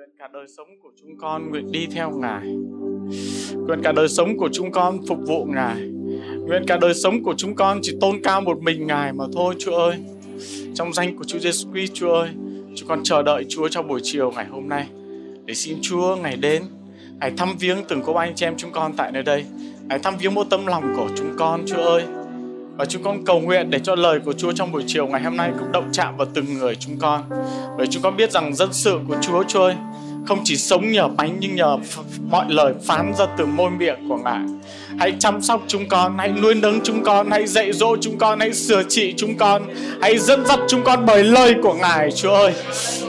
Nguyện cả đời sống của chúng con nguyện đi theo Ngài. Nguyện cả đời sống của chúng con phục vụ Ngài. Nguyện cả đời sống của chúng con chỉ tôn cao một mình Ngài mà thôi Chúa ơi. Trong danh của Chúa Giêsu Christ Chúa ơi, chúng con chờ đợi Chúa trong buổi chiều ngày hôm nay để xin Chúa ngày đến Hãy thăm viếng từng cô anh chị em chúng con tại nơi đây Hãy thăm viếng một tâm lòng của chúng con Chúa ơi và chúng con cầu nguyện để cho lời của Chúa trong buổi chiều ngày hôm nay cũng động chạm vào từng người chúng con. Bởi chúng con biết rằng dân sự của Chúa Chúa ơi, không chỉ sống nhờ bánh nhưng nhờ mọi lời phán ra từ môi miệng của Ngài. Hãy chăm sóc chúng con, hãy nuôi nấng chúng con, hãy dạy dỗ chúng con, hãy sửa trị chúng con, hãy dẫn dắt chúng con bởi lời của Ngài, Chúa ơi.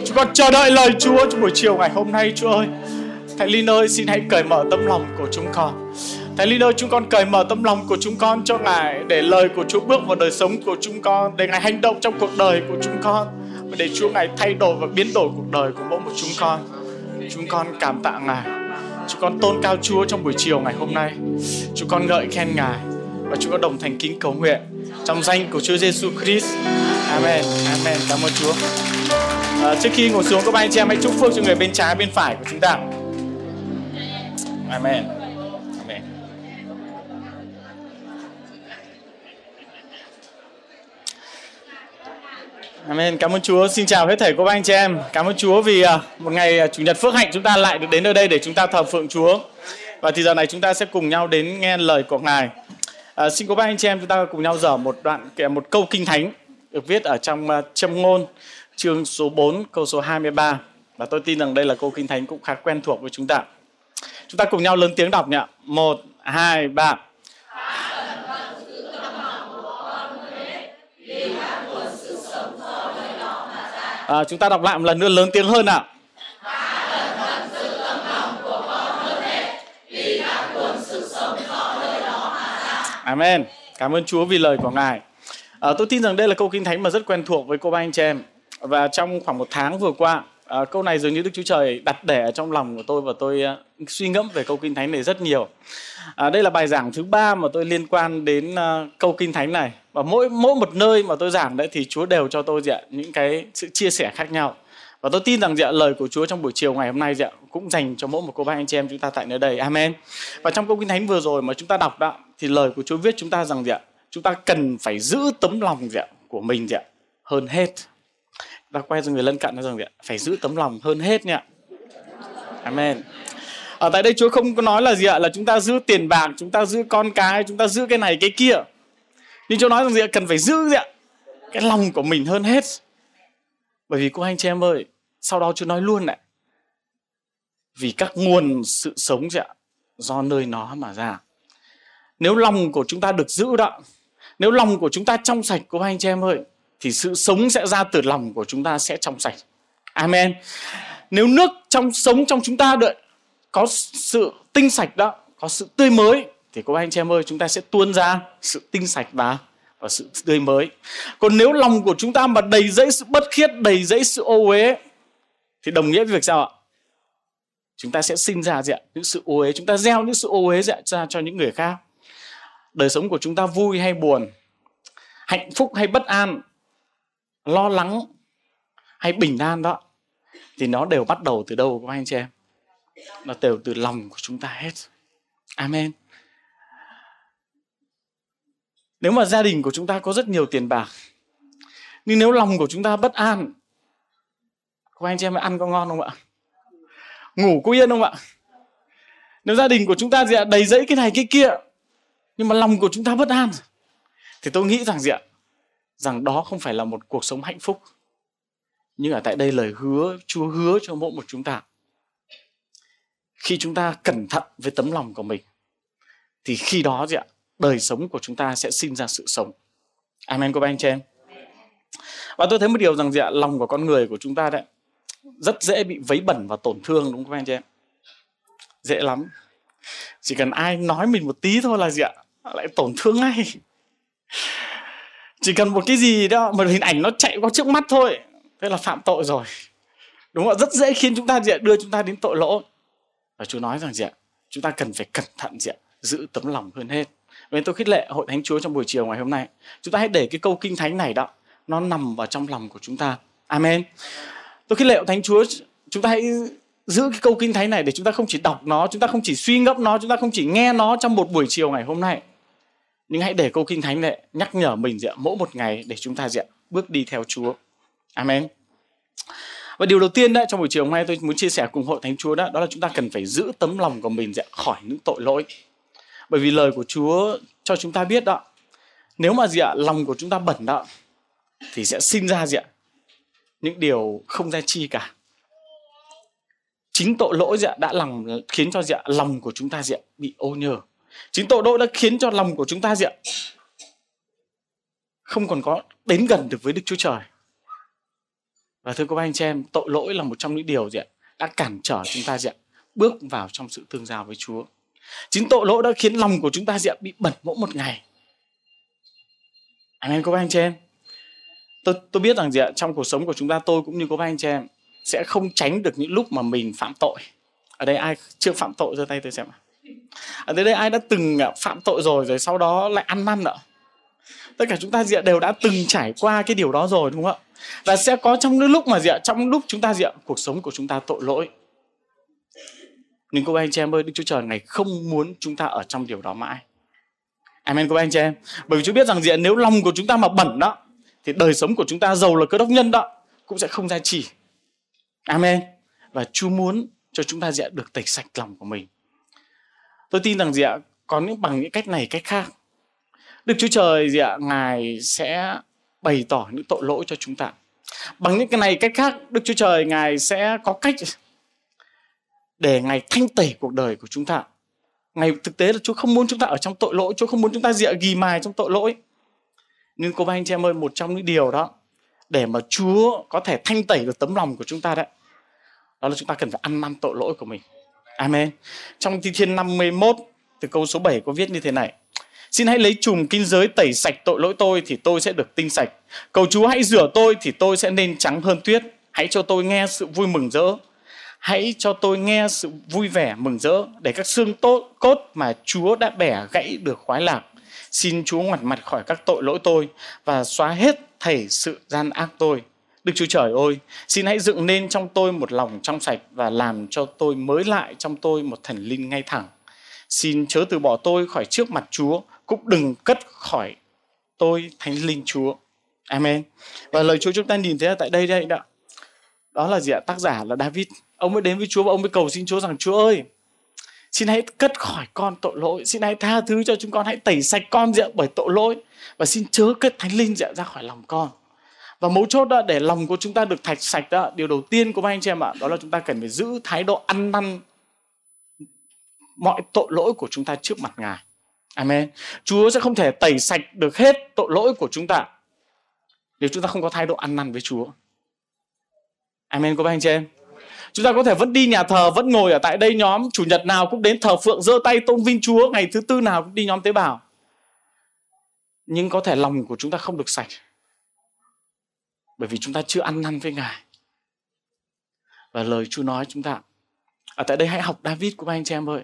Chúng con chờ đợi lời Chúa trong buổi chiều ngày hôm nay, Chúa ơi. Thầy Linh ơi, xin hãy cởi mở tâm lòng của chúng con. Thầy Linh ơi, chúng con cởi mở tâm lòng của chúng con cho Ngài để lời của Chúa bước vào đời sống của chúng con, để Ngài hành động trong cuộc đời của chúng con và để Chúa Ngài thay đổi và biến đổi cuộc đời của mỗi một chúng con. Chúng con cảm tạ Ngài. Chúng con tôn cao Chúa trong buổi chiều ngày hôm nay. Chúng con ngợi khen Ngài và chúng con đồng thành kính cầu nguyện trong danh của Chúa Giêsu Christ. Amen. Amen. Cảm ơn Chúa. À, trước khi ngồi xuống các anh chị em hãy chúc phước cho người bên trái bên phải của chúng ta. Amen. Amen. Amen. Cảm ơn Chúa. Xin chào hết thầy cô bác anh chị em. Cảm ơn Chúa vì à, một ngày à, chủ nhật phước hạnh chúng ta lại được đến nơi đây để chúng ta thờ phượng Chúa. Và thì giờ này chúng ta sẽ cùng nhau đến nghe lời của Ngài. À, xin cô bác anh chị em chúng ta cùng nhau dở một đoạn một câu kinh thánh được viết ở trong à, châm ngôn chương số 4 câu số 23 và tôi tin rằng đây là câu kinh thánh cũng khá quen thuộc với chúng ta. Chúng ta cùng nhau lớn tiếng đọc nhé. Một, hai, ba. À, chúng ta đọc lại một lần nữa lớn tiếng hơn nào. Amen. Cảm ơn Chúa vì lời của Ngài. À, tôi tin rằng đây là câu kinh thánh mà rất quen thuộc với cô ba anh chị em. Và trong khoảng một tháng vừa qua, à, câu này dường như Đức Chúa Trời đặt để ở trong lòng của tôi và tôi uh, suy ngẫm về câu kinh thánh này rất nhiều. À, đây là bài giảng thứ ba mà tôi liên quan đến uh, câu kinh thánh này và mỗi mỗi một nơi mà tôi giảng đấy thì Chúa đều cho tôi dạ, những cái sự chia sẻ khác nhau. Và tôi tin rằng dạ, lời của Chúa trong buổi chiều ngày hôm nay dạ, cũng dành cho mỗi một cô bác anh chị em chúng ta tại nơi đây. Amen. Và trong câu kinh thánh vừa rồi mà chúng ta đọc đó thì lời của Chúa viết chúng ta rằng dạ, chúng ta cần phải giữ tấm lòng dạ, của mình dạ, hơn hết. Ta quay sang người lân cận nói rằng phải giữ tấm lòng hơn hết nha. Amen. Ở tại đây Chúa không có nói là gì ạ? Là chúng ta giữ tiền bạc, chúng ta giữ con cái, chúng ta giữ cái này cái kia. Nhưng Chúa nói rằng gì ạ? Cần phải giữ gì ạ? Cái lòng của mình hơn hết. Bởi vì cô anh chị em ơi, sau đó Chúa nói luôn này. Vì các nguồn sự sống gì ạ? Do nơi nó mà ra. Nếu lòng của chúng ta được giữ đó, nếu lòng của chúng ta trong sạch cô anh chị em ơi, thì sự sống sẽ ra từ lòng của chúng ta sẽ trong sạch. Amen. Nếu nước trong sống trong chúng ta đợi có sự tinh sạch đó, có sự tươi mới thì các anh chị em ơi chúng ta sẽ tuôn ra sự tinh sạch và và sự tươi mới. Còn nếu lòng của chúng ta mà đầy dẫy sự bất khiết, đầy dẫy sự ô uế thì đồng nghĩa với việc sao ạ? Chúng ta sẽ sinh ra gì ạ? Những sự ô uế, chúng ta gieo những sự ô uế ra cho những người khác. Đời sống của chúng ta vui hay buồn, hạnh phúc hay bất an, lo lắng hay bình an đó, thì nó đều bắt đầu từ đâu các anh chị em? Nó đều từ lòng của chúng ta hết. Amen. Nếu mà gia đình của chúng ta có rất nhiều tiền bạc, nhưng nếu lòng của chúng ta bất an, các anh chị em ăn có ngon không ạ? Ngủ có yên không ạ? Nếu gia đình của chúng ta gì ạ, đầy dẫy cái này cái kia, nhưng mà lòng của chúng ta bất an, thì tôi nghĩ rằng gì ạ? Rằng đó không phải là một cuộc sống hạnh phúc. Nhưng ở tại đây lời hứa Chúa hứa cho mỗi một chúng ta. Khi chúng ta cẩn thận với tấm lòng của mình thì khi đó gì ạ? đời sống của chúng ta sẽ sinh ra sự sống. Amen các anh chị em. Và tôi thấy một điều rằng gì ạ, lòng của con người của chúng ta đấy rất dễ bị vấy bẩn và tổn thương đúng không các anh chị em? Dễ lắm. Chỉ cần ai nói mình một tí thôi là gì ạ, lại tổn thương ngay. Chỉ cần một cái gì đó, một hình ảnh nó chạy qua trước mắt thôi, thế là phạm tội rồi. Đúng không? Rất dễ khiến chúng ta gì ạ, đưa chúng ta đến tội lỗi. Và Chúa nói rằng gì ạ, chúng ta cần phải cẩn thận gì ạ, giữ tấm lòng hơn hết nên tôi khích lệ hội thánh Chúa trong buổi chiều ngày hôm nay. Chúng ta hãy để cái câu kinh thánh này đó nó nằm vào trong lòng của chúng ta. Amen. Tôi khích lệ hội thánh Chúa chúng ta hãy giữ cái câu kinh thánh này để chúng ta không chỉ đọc nó chúng ta không chỉ suy ngẫm nó chúng ta không chỉ nghe nó trong một buổi chiều ngày hôm nay nhưng hãy để câu kinh thánh này nhắc nhở mình gì ạ? Mỗi một ngày để chúng ta gì ạ? Bước đi theo Chúa. Amen. Và điều đầu tiên đó trong buổi chiều hôm nay tôi muốn chia sẻ cùng hội thánh Chúa đó đó là chúng ta cần phải giữ tấm lòng của mình dạ, khỏi những tội lỗi. Bởi vì lời của Chúa cho chúng ta biết đó nếu mà gì ạ? Lòng của chúng ta bẩn đó thì sẽ sinh ra gì ạ? Những điều không ra chi cả. Chính tội lỗi dạ, đã làm khiến cho dạ, lòng của chúng ta dạ, bị ô nhờ chính tội lỗi đã khiến cho lòng của chúng ta gì ạ? Không còn có đến gần được với Đức Chúa Trời. Và thưa các anh chị em, tội lỗi là một trong những điều gì ạ? Đã cản trở chúng ta gì ạ? Bước vào trong sự tương giao với Chúa. Chính tội lỗi đã khiến lòng của chúng ta gì ạ? Bị bẩn mỗi một ngày. Anh em các anh chị em. Tôi tôi biết rằng gì ạ? Trong cuộc sống của chúng ta, tôi cũng như các anh chị em sẽ không tránh được những lúc mà mình phạm tội. Ở đây ai chưa phạm tội, giơ tay tôi xem À, ở đây, đây ai đã từng à, phạm tội rồi rồi sau đó lại ăn năn ạ? Tất cả chúng ta gì ạ đều đã từng trải qua cái điều đó rồi đúng không ạ? Và sẽ có trong những lúc mà gì ạ trong lúc chúng ta gì ạ cuộc sống của chúng ta tội lỗi. Nhưng cô anh chị em ơi đức chúa trời ngày không muốn chúng ta ở trong điều đó mãi. Amen cô anh chị em. Bởi vì chúa biết rằng gì ạ nếu lòng của chúng ta mà bẩn đó thì đời sống của chúng ta giàu là cơ đốc nhân đó cũng sẽ không ra chỉ. Amen. Và chúa muốn cho chúng ta gì được tẩy sạch lòng của mình tôi tin rằng gì ạ? Có những bằng những cách này, cách khác. Đức chúa trời gì ạ? Ngài sẽ bày tỏ những tội lỗi cho chúng ta. Bằng những cái này, cách khác, đức chúa trời, ngài sẽ có cách để ngài thanh tẩy cuộc đời của chúng ta. Ngài thực tế là chúa không muốn chúng ta ở trong tội lỗi, chúa không muốn chúng ta dịa ghi mài trong tội lỗi. Nhưng cô bác anh chị em ơi, một trong những điều đó, để mà chúa có thể thanh tẩy được tấm lòng của chúng ta đấy, đó là chúng ta cần phải ăn năn tội lỗi của mình amen trong thi thiên 51 từ câu số 7 có viết như thế này Xin hãy lấy chùm kinh giới tẩy sạch tội lỗi tôi thì tôi sẽ được tinh sạch. Cầu Chúa hãy rửa tôi thì tôi sẽ nên trắng hơn tuyết. Hãy cho tôi nghe sự vui mừng rỡ. Hãy cho tôi nghe sự vui vẻ mừng rỡ, để các xương tốt cốt mà Chúa đã bẻ gãy được khoái lạc. Xin Chúa ngoặt mặt khỏi các tội lỗi tôi và xóa hết thảy sự gian ác tôi. Đức Chúa Trời ơi, xin hãy dựng nên trong tôi một lòng trong sạch và làm cho tôi mới lại trong tôi một thần linh ngay thẳng. Xin chớ từ bỏ tôi khỏi trước mặt Chúa cũng đừng cất khỏi tôi thánh linh Chúa. Amen. Và lời Chúa chúng ta nhìn thấy là tại đây đây đó. Đó là gì ạ? Tác giả là David. Ông mới đến với Chúa và ông mới cầu xin Chúa rằng Chúa ơi, xin hãy cất khỏi con tội lỗi, xin hãy tha thứ cho chúng con, hãy tẩy sạch con dạ bởi tội lỗi và xin chớ cất thánh linh dạ ra khỏi lòng con. Và mấu chốt đó để lòng của chúng ta được thạch sạch đó, điều đầu tiên của các anh chị em ạ, đó là chúng ta cần phải giữ thái độ ăn năn mọi tội lỗi của chúng ta trước mặt Ngài. Amen. Chúa sẽ không thể tẩy sạch được hết tội lỗi của chúng ta nếu chúng ta không có thái độ ăn năn với Chúa. Amen các anh chị em. Chúng ta có thể vẫn đi nhà thờ, vẫn ngồi ở tại đây nhóm chủ nhật nào cũng đến thờ phượng giơ tay tôn vinh Chúa, ngày thứ tư nào cũng đi nhóm tế bào. Nhưng có thể lòng của chúng ta không được sạch. Bởi vì chúng ta chưa ăn năn với Ngài. Và lời Chúa nói chúng ta ở tại đây hãy học David của anh chị em ơi.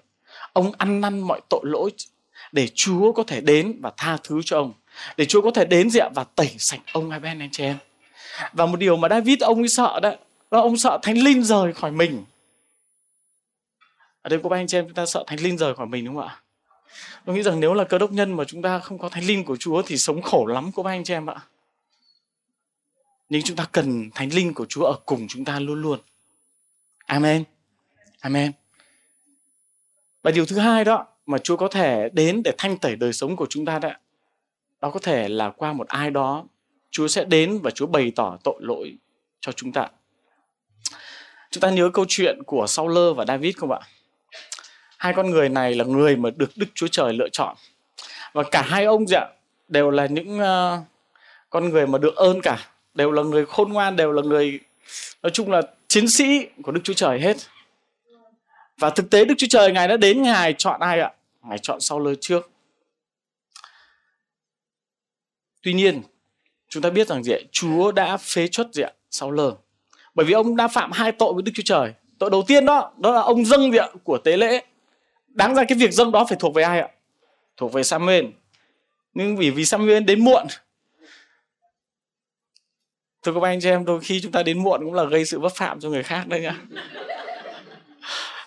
Ông ăn năn mọi tội lỗi để Chúa có thể đến và tha thứ cho ông, để Chúa có thể đến diện và tẩy sạch ông hai bên anh chị em và một điều mà David ông ấy sợ đó là ông sợ thánh linh rời khỏi mình ở đây có ba anh chị em chúng ta sợ thánh linh rời khỏi mình đúng không ạ tôi nghĩ rằng nếu là cơ đốc nhân mà chúng ta không có thánh linh của Chúa thì sống khổ lắm của ba anh chị em ạ nhưng chúng ta cần thánh linh của Chúa ở cùng chúng ta luôn luôn amen amen và điều thứ hai đó mà Chúa có thể đến để thanh tẩy đời sống của chúng ta đó, Đó có thể là qua một ai đó, Chúa sẽ đến và Chúa bày tỏ tội lỗi cho chúng ta. Chúng ta nhớ câu chuyện của Saul và David không ạ? Hai con người này là người mà được Đức Chúa Trời lựa chọn. Và cả hai ông dạ đều là những uh, con người mà được ơn cả, đều là người khôn ngoan, đều là người nói chung là chiến sĩ của Đức Chúa Trời hết. Và thực tế Đức Chúa Trời Ngài đã đến Ngài chọn ai ạ? Ngài chọn sau lơ trước. Tuy nhiên, chúng ta biết rằng gì ạ? Chúa đã phế chuất gì ạ? Sau lơ. Bởi vì ông đã phạm hai tội với Đức Chúa Trời. Tội đầu tiên đó, đó là ông dâng gì ạ? của tế lễ. Đáng ra cái việc dâng đó phải thuộc về ai ạ? Thuộc về Samuel. Nhưng vì vì Samuel đến muộn. Thưa các anh chị em, đôi khi chúng ta đến muộn cũng là gây sự vấp phạm cho người khác đấy nhá.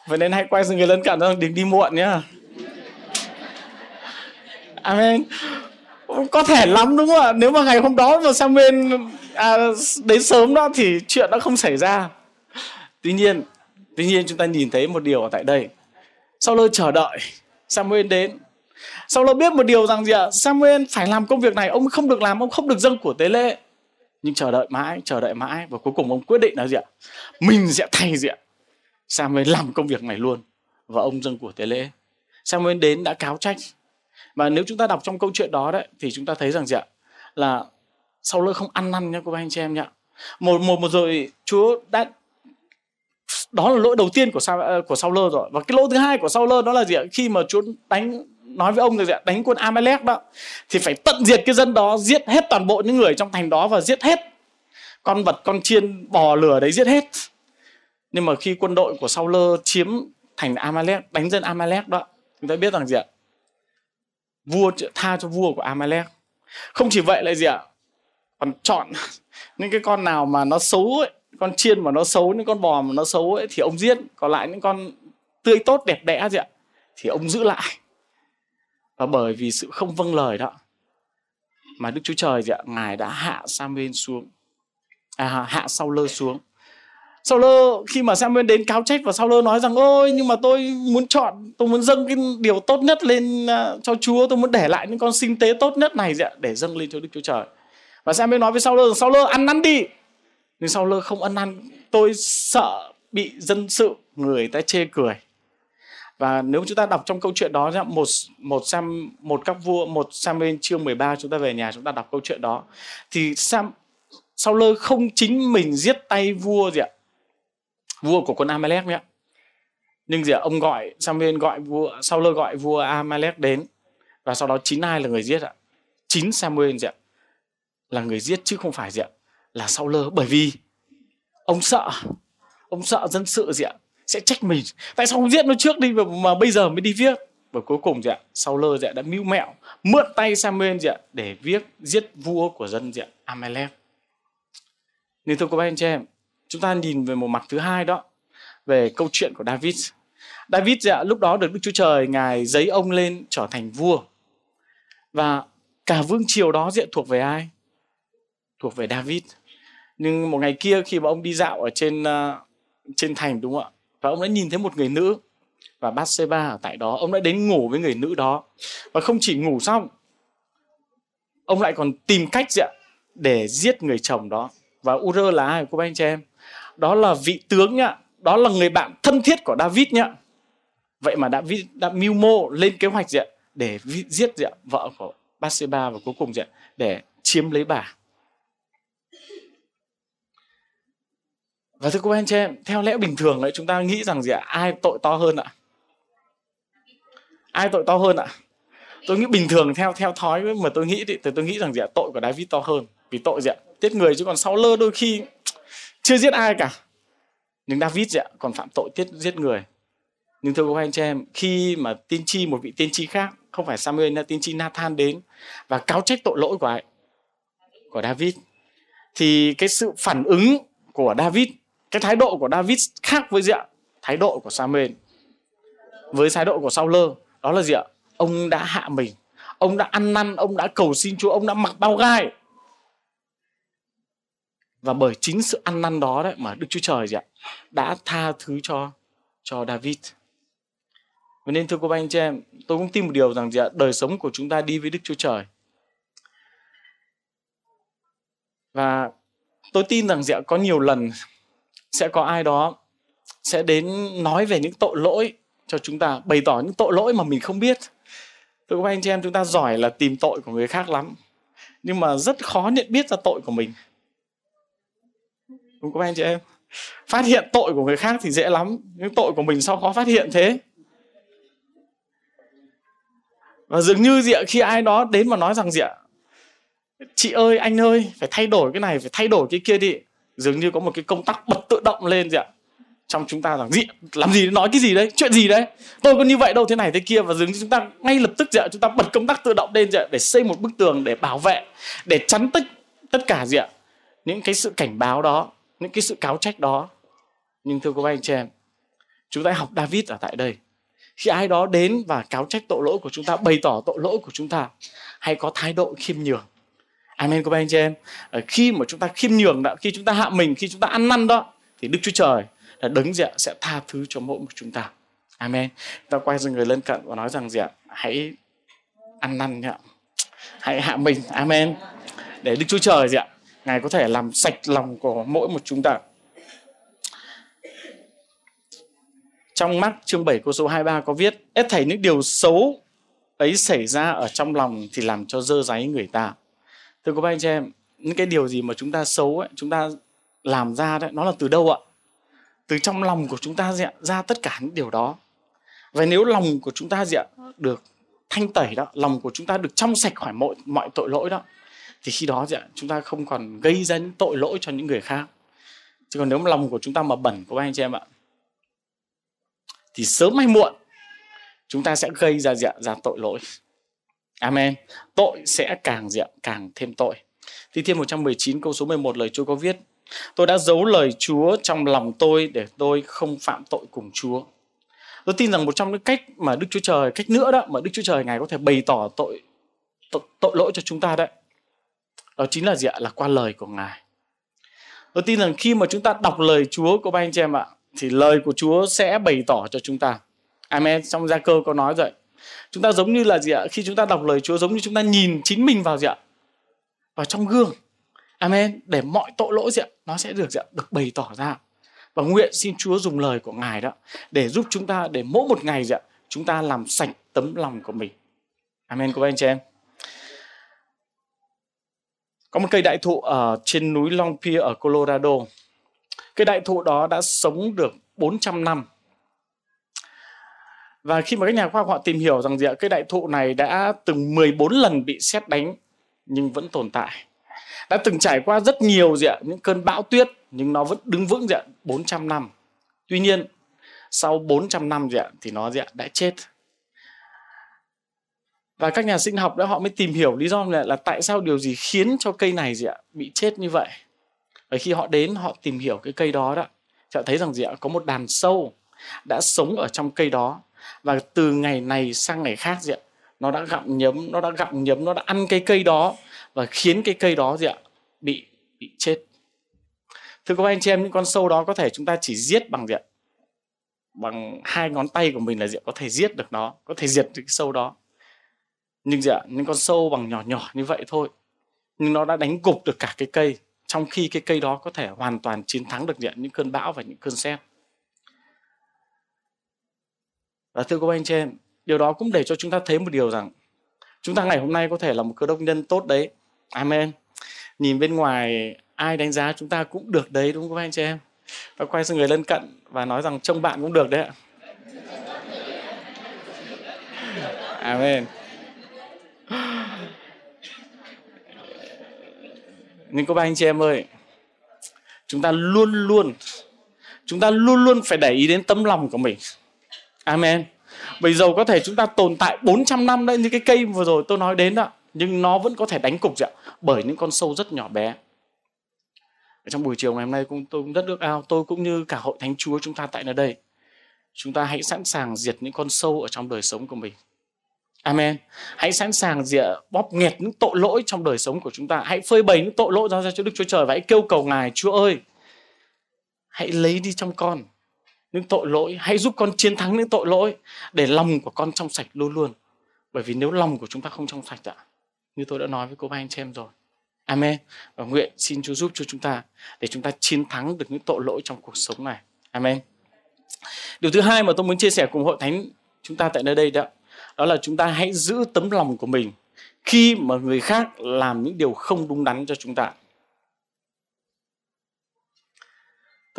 vậy nên hãy quay sang người lân cận rằng đừng đi muộn nhá. Amen. Có thể lắm đúng không ạ? Nếu mà ngày hôm đó mà Samuel à, đến sớm đó thì chuyện đã không xảy ra. Tuy nhiên tuy nhiên chúng ta nhìn thấy một điều ở tại đây. Sau lơ chờ đợi Samuel đến. Sau lơ biết một điều rằng gì ạ? Samuel phải làm công việc này ông không được làm ông không được dâng của tế lễ nhưng chờ đợi mãi, chờ đợi mãi và cuối cùng ông quyết định là gì ạ? Mình sẽ thay gì ạ Samuel làm công việc này luôn và ông dâng của tế lễ. Samuel đến đã cáo trách. Và nếu chúng ta đọc trong câu chuyện đó đấy, thì chúng ta thấy rằng gì ạ? Là sau lơ không ăn năn nhé cô bác anh chị em nhá. Một một một rồi Chúa đã đó là lỗi đầu tiên của sao ờ, của sau lơ rồi. Và cái lỗi thứ hai của sau lơ đó là gì ạ? Khi mà Chúa đánh nói với ông rồi đánh quân Amalek đó. Thì phải tận diệt cái dân đó, giết hết toàn bộ những người trong thành đó và giết hết. Con vật, con chiên, bò, lửa đấy giết hết. Nhưng mà khi quân đội của sau lơ chiếm thành Amalek, đánh dân Amalek đó, chúng ta biết rằng gì ạ? Vua tha cho vua của Amalek. Không chỉ vậy lại gì ạ? Còn chọn những cái con nào mà nó xấu ấy, con chiên mà nó xấu, những con bò mà nó xấu ấy, thì ông giết. Còn lại những con tươi tốt, đẹp đẽ gì ạ? Thì ông giữ lại và bởi vì sự không vâng lời đó mà Đức Chúa Trời gì ạ ngài đã hạ Samuel xuống. À, hạ sau lơ xuống. Sau lơ khi mà Samuel đến cáo trách và sau lơ nói rằng ôi nhưng mà tôi muốn chọn tôi muốn dâng cái điều tốt nhất lên à, cho Chúa tôi muốn để lại những con sinh tế tốt nhất này dạ, để dâng lên cho Đức Chúa Trời. Và Samuel nói với sau lơ sau lơ ăn năn đi. Nhưng sau lơ không ăn năn. Tôi sợ bị dân sự người ta chê cười và nếu chúng ta đọc trong câu chuyện đó một một Sam, một các vua, một Samuel chương 13 chúng ta về nhà chúng ta đọc câu chuyện đó. Thì Sam, sau lơ không chính mình giết tay vua gì ạ? Vua của quân Amalek nhé nhưng gì ạ? Ông gọi, Samuel gọi vua, sau lơ gọi vua Amalek đến. Và sau đó chính ai là người giết ạ? Chính Samuel gì ạ? Là người giết chứ không phải gì ạ? Là sau lơ, bởi vì ông sợ ông sợ dân sự gì ạ? Sẽ trách mình. Tại sao không giết nó trước đi mà, mà bây giờ mới đi viết. Và cuối cùng dạ sau lơ dạ đã mưu mẹo mượn tay Samuel dạ để viết giết vua của dân dạ Amalek. Nên thưa cô bác anh chị em chúng ta nhìn về một mặt thứ hai đó về câu chuyện của David. David dạ, lúc đó được Đức Chúa Trời ngài giấy ông lên trở thành vua. Và cả vương triều đó diện thuộc về ai? Thuộc về David. Nhưng một ngày kia khi mà ông đi dạo ở trên uh, trên thành đúng không ạ? Và ông đã nhìn thấy một người nữ và Bathsheba ở tại đó. Ông đã đến ngủ với người nữ đó. Và không chỉ ngủ xong ông lại còn tìm cách dạ, để giết người chồng đó. Và Ur là ai của anh chị em? Đó là vị tướng nhá. Đó là người bạn thân thiết của David nhá. Vậy mà David đã mưu mô lên kế hoạch gì ạ? Để giết gì ạ? Vợ của Bathsheba và cuối cùng gì ạ? Để chiếm lấy bà. Và thưa cô anh chị em theo lẽ bình thường đấy chúng ta nghĩ rằng gì ạ? Ai tội to hơn ạ? Ai tội to hơn ạ? Tôi nghĩ bình thường theo theo thói mà tôi nghĩ thì tôi nghĩ rằng gì ạ? Tội của David to hơn vì tội gì ạ? Giết người chứ còn sau lơ đôi khi chưa giết ai cả. Nhưng David dạ, còn phạm tội tiết giết người. Nhưng thưa cô anh chị em khi mà tiên tri một vị tiên tri khác không phải Samuel là tiên tri Nathan đến và cáo trách tội lỗi của ai? Của David. Thì cái sự phản ứng của David cái thái độ của David khác với gì ạ? Thái độ của Samuel với thái độ của Saul. Đó là gì ạ? Ông đã hạ mình ông đã ăn năn ông đã cầu xin Chúa ông đã mặc bao gai. Và bởi chính sự ăn năn đó đấy mà Đức Chúa Trời gì ạ đã tha thứ cho cho David. Và nên thưa cô bác anh chị em, tôi cũng tin một điều rằng gì ạ? Đời sống của chúng ta đi với Đức Chúa Trời. Và tôi tin rằng gì ạ? Có nhiều lần sẽ có ai đó sẽ đến nói về những tội lỗi cho chúng ta, bày tỏ những tội lỗi mà mình không biết. Thưa các anh chị em, chúng ta giỏi là tìm tội của người khác lắm. Nhưng mà rất khó nhận biết ra tội của mình. Đúng không anh chị em? Phát hiện tội của người khác thì dễ lắm nhưng tội của mình sao khó phát hiện thế? Và dường như gì khi ai đó đến mà nói rằng gì chị ơi anh ơi phải thay đổi cái này phải thay đổi cái kia đi dường như có một cái công tắc bật tự động lên gì ạ? Trong chúng ta rằng, gì, làm gì nói cái gì đấy? Chuyện gì đấy? Tôi có như vậy đâu, thế này thế kia, và dường như chúng ta ngay lập tức gì ạ? Chúng ta bật công tắc tự động lên gì ạ? Để xây một bức tường để bảo vệ, để chắn tất tất cả gì ạ? Những cái sự cảnh báo đó, những cái sự cáo trách đó. Nhưng thưa cô bác anh chị em, chúng ta học David ở tại đây. Khi ai đó đến và cáo trách tội lỗi của chúng ta, bày tỏ tội lỗi của chúng ta, hay có thái độ khiêm nhường amen của anh chị em khi mà chúng ta khiêm nhường đó khi chúng ta hạ mình, khi chúng ta ăn năn đó, thì đức chúa trời là đấng dạ sẽ tha thứ cho mỗi một chúng ta. Amen. Ta quay sang người lân cận và nói rằng gì ạ? Hãy ăn năn nhá. Hãy hạ mình. Amen. Để đức chúa trời gì ạ? Ngài có thể làm sạch lòng của mỗi một chúng ta. Trong mắt chương 7 câu số 23 có viết hết thảy những điều xấu ấy xảy ra ở trong lòng thì làm cho dơ giấy người ta thưa các anh chị em những cái điều gì mà chúng ta xấu ấy, chúng ta làm ra đấy nó là từ đâu ạ? Từ trong lòng của chúng ta dạ, ra tất cả những điều đó. Và nếu lòng của chúng ta dạ, được thanh tẩy đó lòng của chúng ta được trong sạch khỏi mọi mọi tội lỗi đó thì khi đó dạ, chúng ta không còn gây ra những tội lỗi cho những người khác. Chứ còn nếu mà lòng của chúng ta mà bẩn của anh chị em ạ thì sớm hay muộn chúng ta sẽ gây ra dạ, ra tội lỗi. Amen. Tội sẽ càng diện càng thêm tội. Thi Thiên 119 câu số 11 lời Chúa có viết Tôi đã giấu lời Chúa trong lòng tôi để tôi không phạm tội cùng Chúa. Tôi tin rằng một trong những cách mà Đức Chúa Trời, cách nữa đó mà Đức Chúa Trời Ngài có thể bày tỏ tội tội, tội lỗi cho chúng ta đấy. Đó chính là gì ạ? Là qua lời của Ngài. Tôi tin rằng khi mà chúng ta đọc lời Chúa của ba anh chị em ạ, thì lời của Chúa sẽ bày tỏ cho chúng ta. Amen. Trong gia cơ có nói rồi. Chúng ta giống như là gì ạ? Khi chúng ta đọc lời Chúa, giống như chúng ta nhìn chính mình vào gì ạ? Vào trong gương. Amen. Để mọi tội lỗi gì ạ? Nó sẽ được gì ạ? Được bày tỏ ra. Và nguyện xin Chúa dùng lời của Ngài đó để giúp chúng ta, để mỗi một ngày gì ạ? Chúng ta làm sạch tấm lòng của mình. Amen của anh chị em. Có một cây đại thụ ở trên núi Long Pier ở Colorado. Cây đại thụ đó đã sống được 400 năm và khi mà các nhà khoa học họ tìm hiểu rằng gì ạ, cây đại thụ này đã từng 14 lần bị xét đánh nhưng vẫn tồn tại. Đã từng trải qua rất nhiều gì ạ, những cơn bão tuyết nhưng nó vẫn đứng vững gì ạ, 400 năm. Tuy nhiên, sau 400 năm gì ạ, thì nó gì ạ, đã chết. Và các nhà sinh học đã họ mới tìm hiểu lý do là, là tại sao điều gì khiến cho cây này gì ạ, bị chết như vậy. Và khi họ đến họ tìm hiểu cái cây đó đó, họ thấy rằng gì ạ, có một đàn sâu đã sống ở trong cây đó và từ ngày này sang ngày khác gì ạ? Nó đã gặm nhấm, nó đã gặm nhấm, nó đã ăn cái cây đó và khiến cái cây đó gì ạ? Bị bị chết. Thưa các anh chị em, những con sâu đó có thể chúng ta chỉ giết bằng gì ạ? Bằng hai ngón tay của mình là gì ạ? có thể giết được nó, có thể diệt được cái sâu đó. Nhưng gì ạ? Những con sâu bằng nhỏ nhỏ như vậy thôi. Nhưng nó đã đánh gục được cả cái cây, trong khi cái cây đó có thể hoàn toàn chiến thắng được những cơn bão và những cơn sét và thưa các anh chị em, điều đó cũng để cho chúng ta thấy một điều rằng chúng ta ngày hôm nay có thể là một cơ đốc nhân tốt đấy. Amen. Nhìn bên ngoài ai đánh giá chúng ta cũng được đấy đúng không anh chị em? Và quay sang người lân cận và nói rằng trông bạn cũng được đấy ạ. Amen. Nhưng các anh chị em ơi, chúng ta luôn luôn chúng ta luôn luôn phải để ý đến tấm lòng của mình Amen. Bây giờ có thể chúng ta tồn tại 400 năm đấy như cái cây vừa rồi tôi nói đến đó. Nhưng nó vẫn có thể đánh cục ạ. Bởi những con sâu rất nhỏ bé. Trong buổi chiều ngày hôm nay cũng tôi cũng rất ước ao tôi cũng như cả hội thánh chúa chúng ta tại nơi đây. Chúng ta hãy sẵn sàng diệt những con sâu ở trong đời sống của mình. Amen. Hãy sẵn sàng diệt bóp nghẹt những tội lỗi trong đời sống của chúng ta. Hãy phơi bày những tội lỗi ra cho Đức Chúa Trời và hãy kêu cầu Ngài, Chúa ơi, hãy lấy đi trong con những tội lỗi, hãy giúp con chiến thắng những tội lỗi để lòng của con trong sạch luôn luôn. Bởi vì nếu lòng của chúng ta không trong sạch ạ, như tôi đã nói với cô ba anh chị em rồi. Amen. Và nguyện xin chúa giúp cho chúng ta để chúng ta chiến thắng được những tội lỗi trong cuộc sống này. Amen. Điều thứ hai mà tôi muốn chia sẻ cùng hội thánh chúng ta tại nơi đây đó đó là chúng ta hãy giữ tấm lòng của mình khi mà người khác làm những điều không đúng đắn cho chúng ta.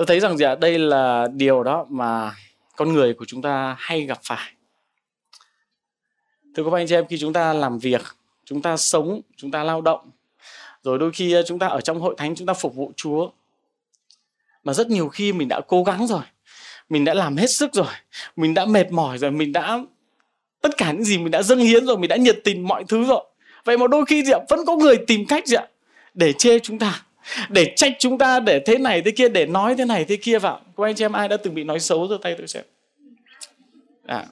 Tôi thấy rằng gì ạ? Đây là điều đó mà con người của chúng ta hay gặp phải. Thưa các anh chị em, khi chúng ta làm việc, chúng ta sống, chúng ta lao động, rồi đôi khi ờ, chúng ta ở trong hội thánh, chúng ta phục vụ chúa, mà rất nhiều khi mình đã cố gắng rồi, mình đã làm hết sức rồi, mình đã mệt mỏi rồi, mình đã, tất cả những gì mình đã dâng hiến rồi, mình đã nhiệt tình mọi thứ rồi. Vậy mà đôi khi gì ạ? Vẫn có người tìm cách gì ạ? Để chê chúng ta để trách chúng ta để thế này thế kia để nói thế này thế kia vào các anh chị em ai đã từng bị nói xấu giơ tay tôi xem À.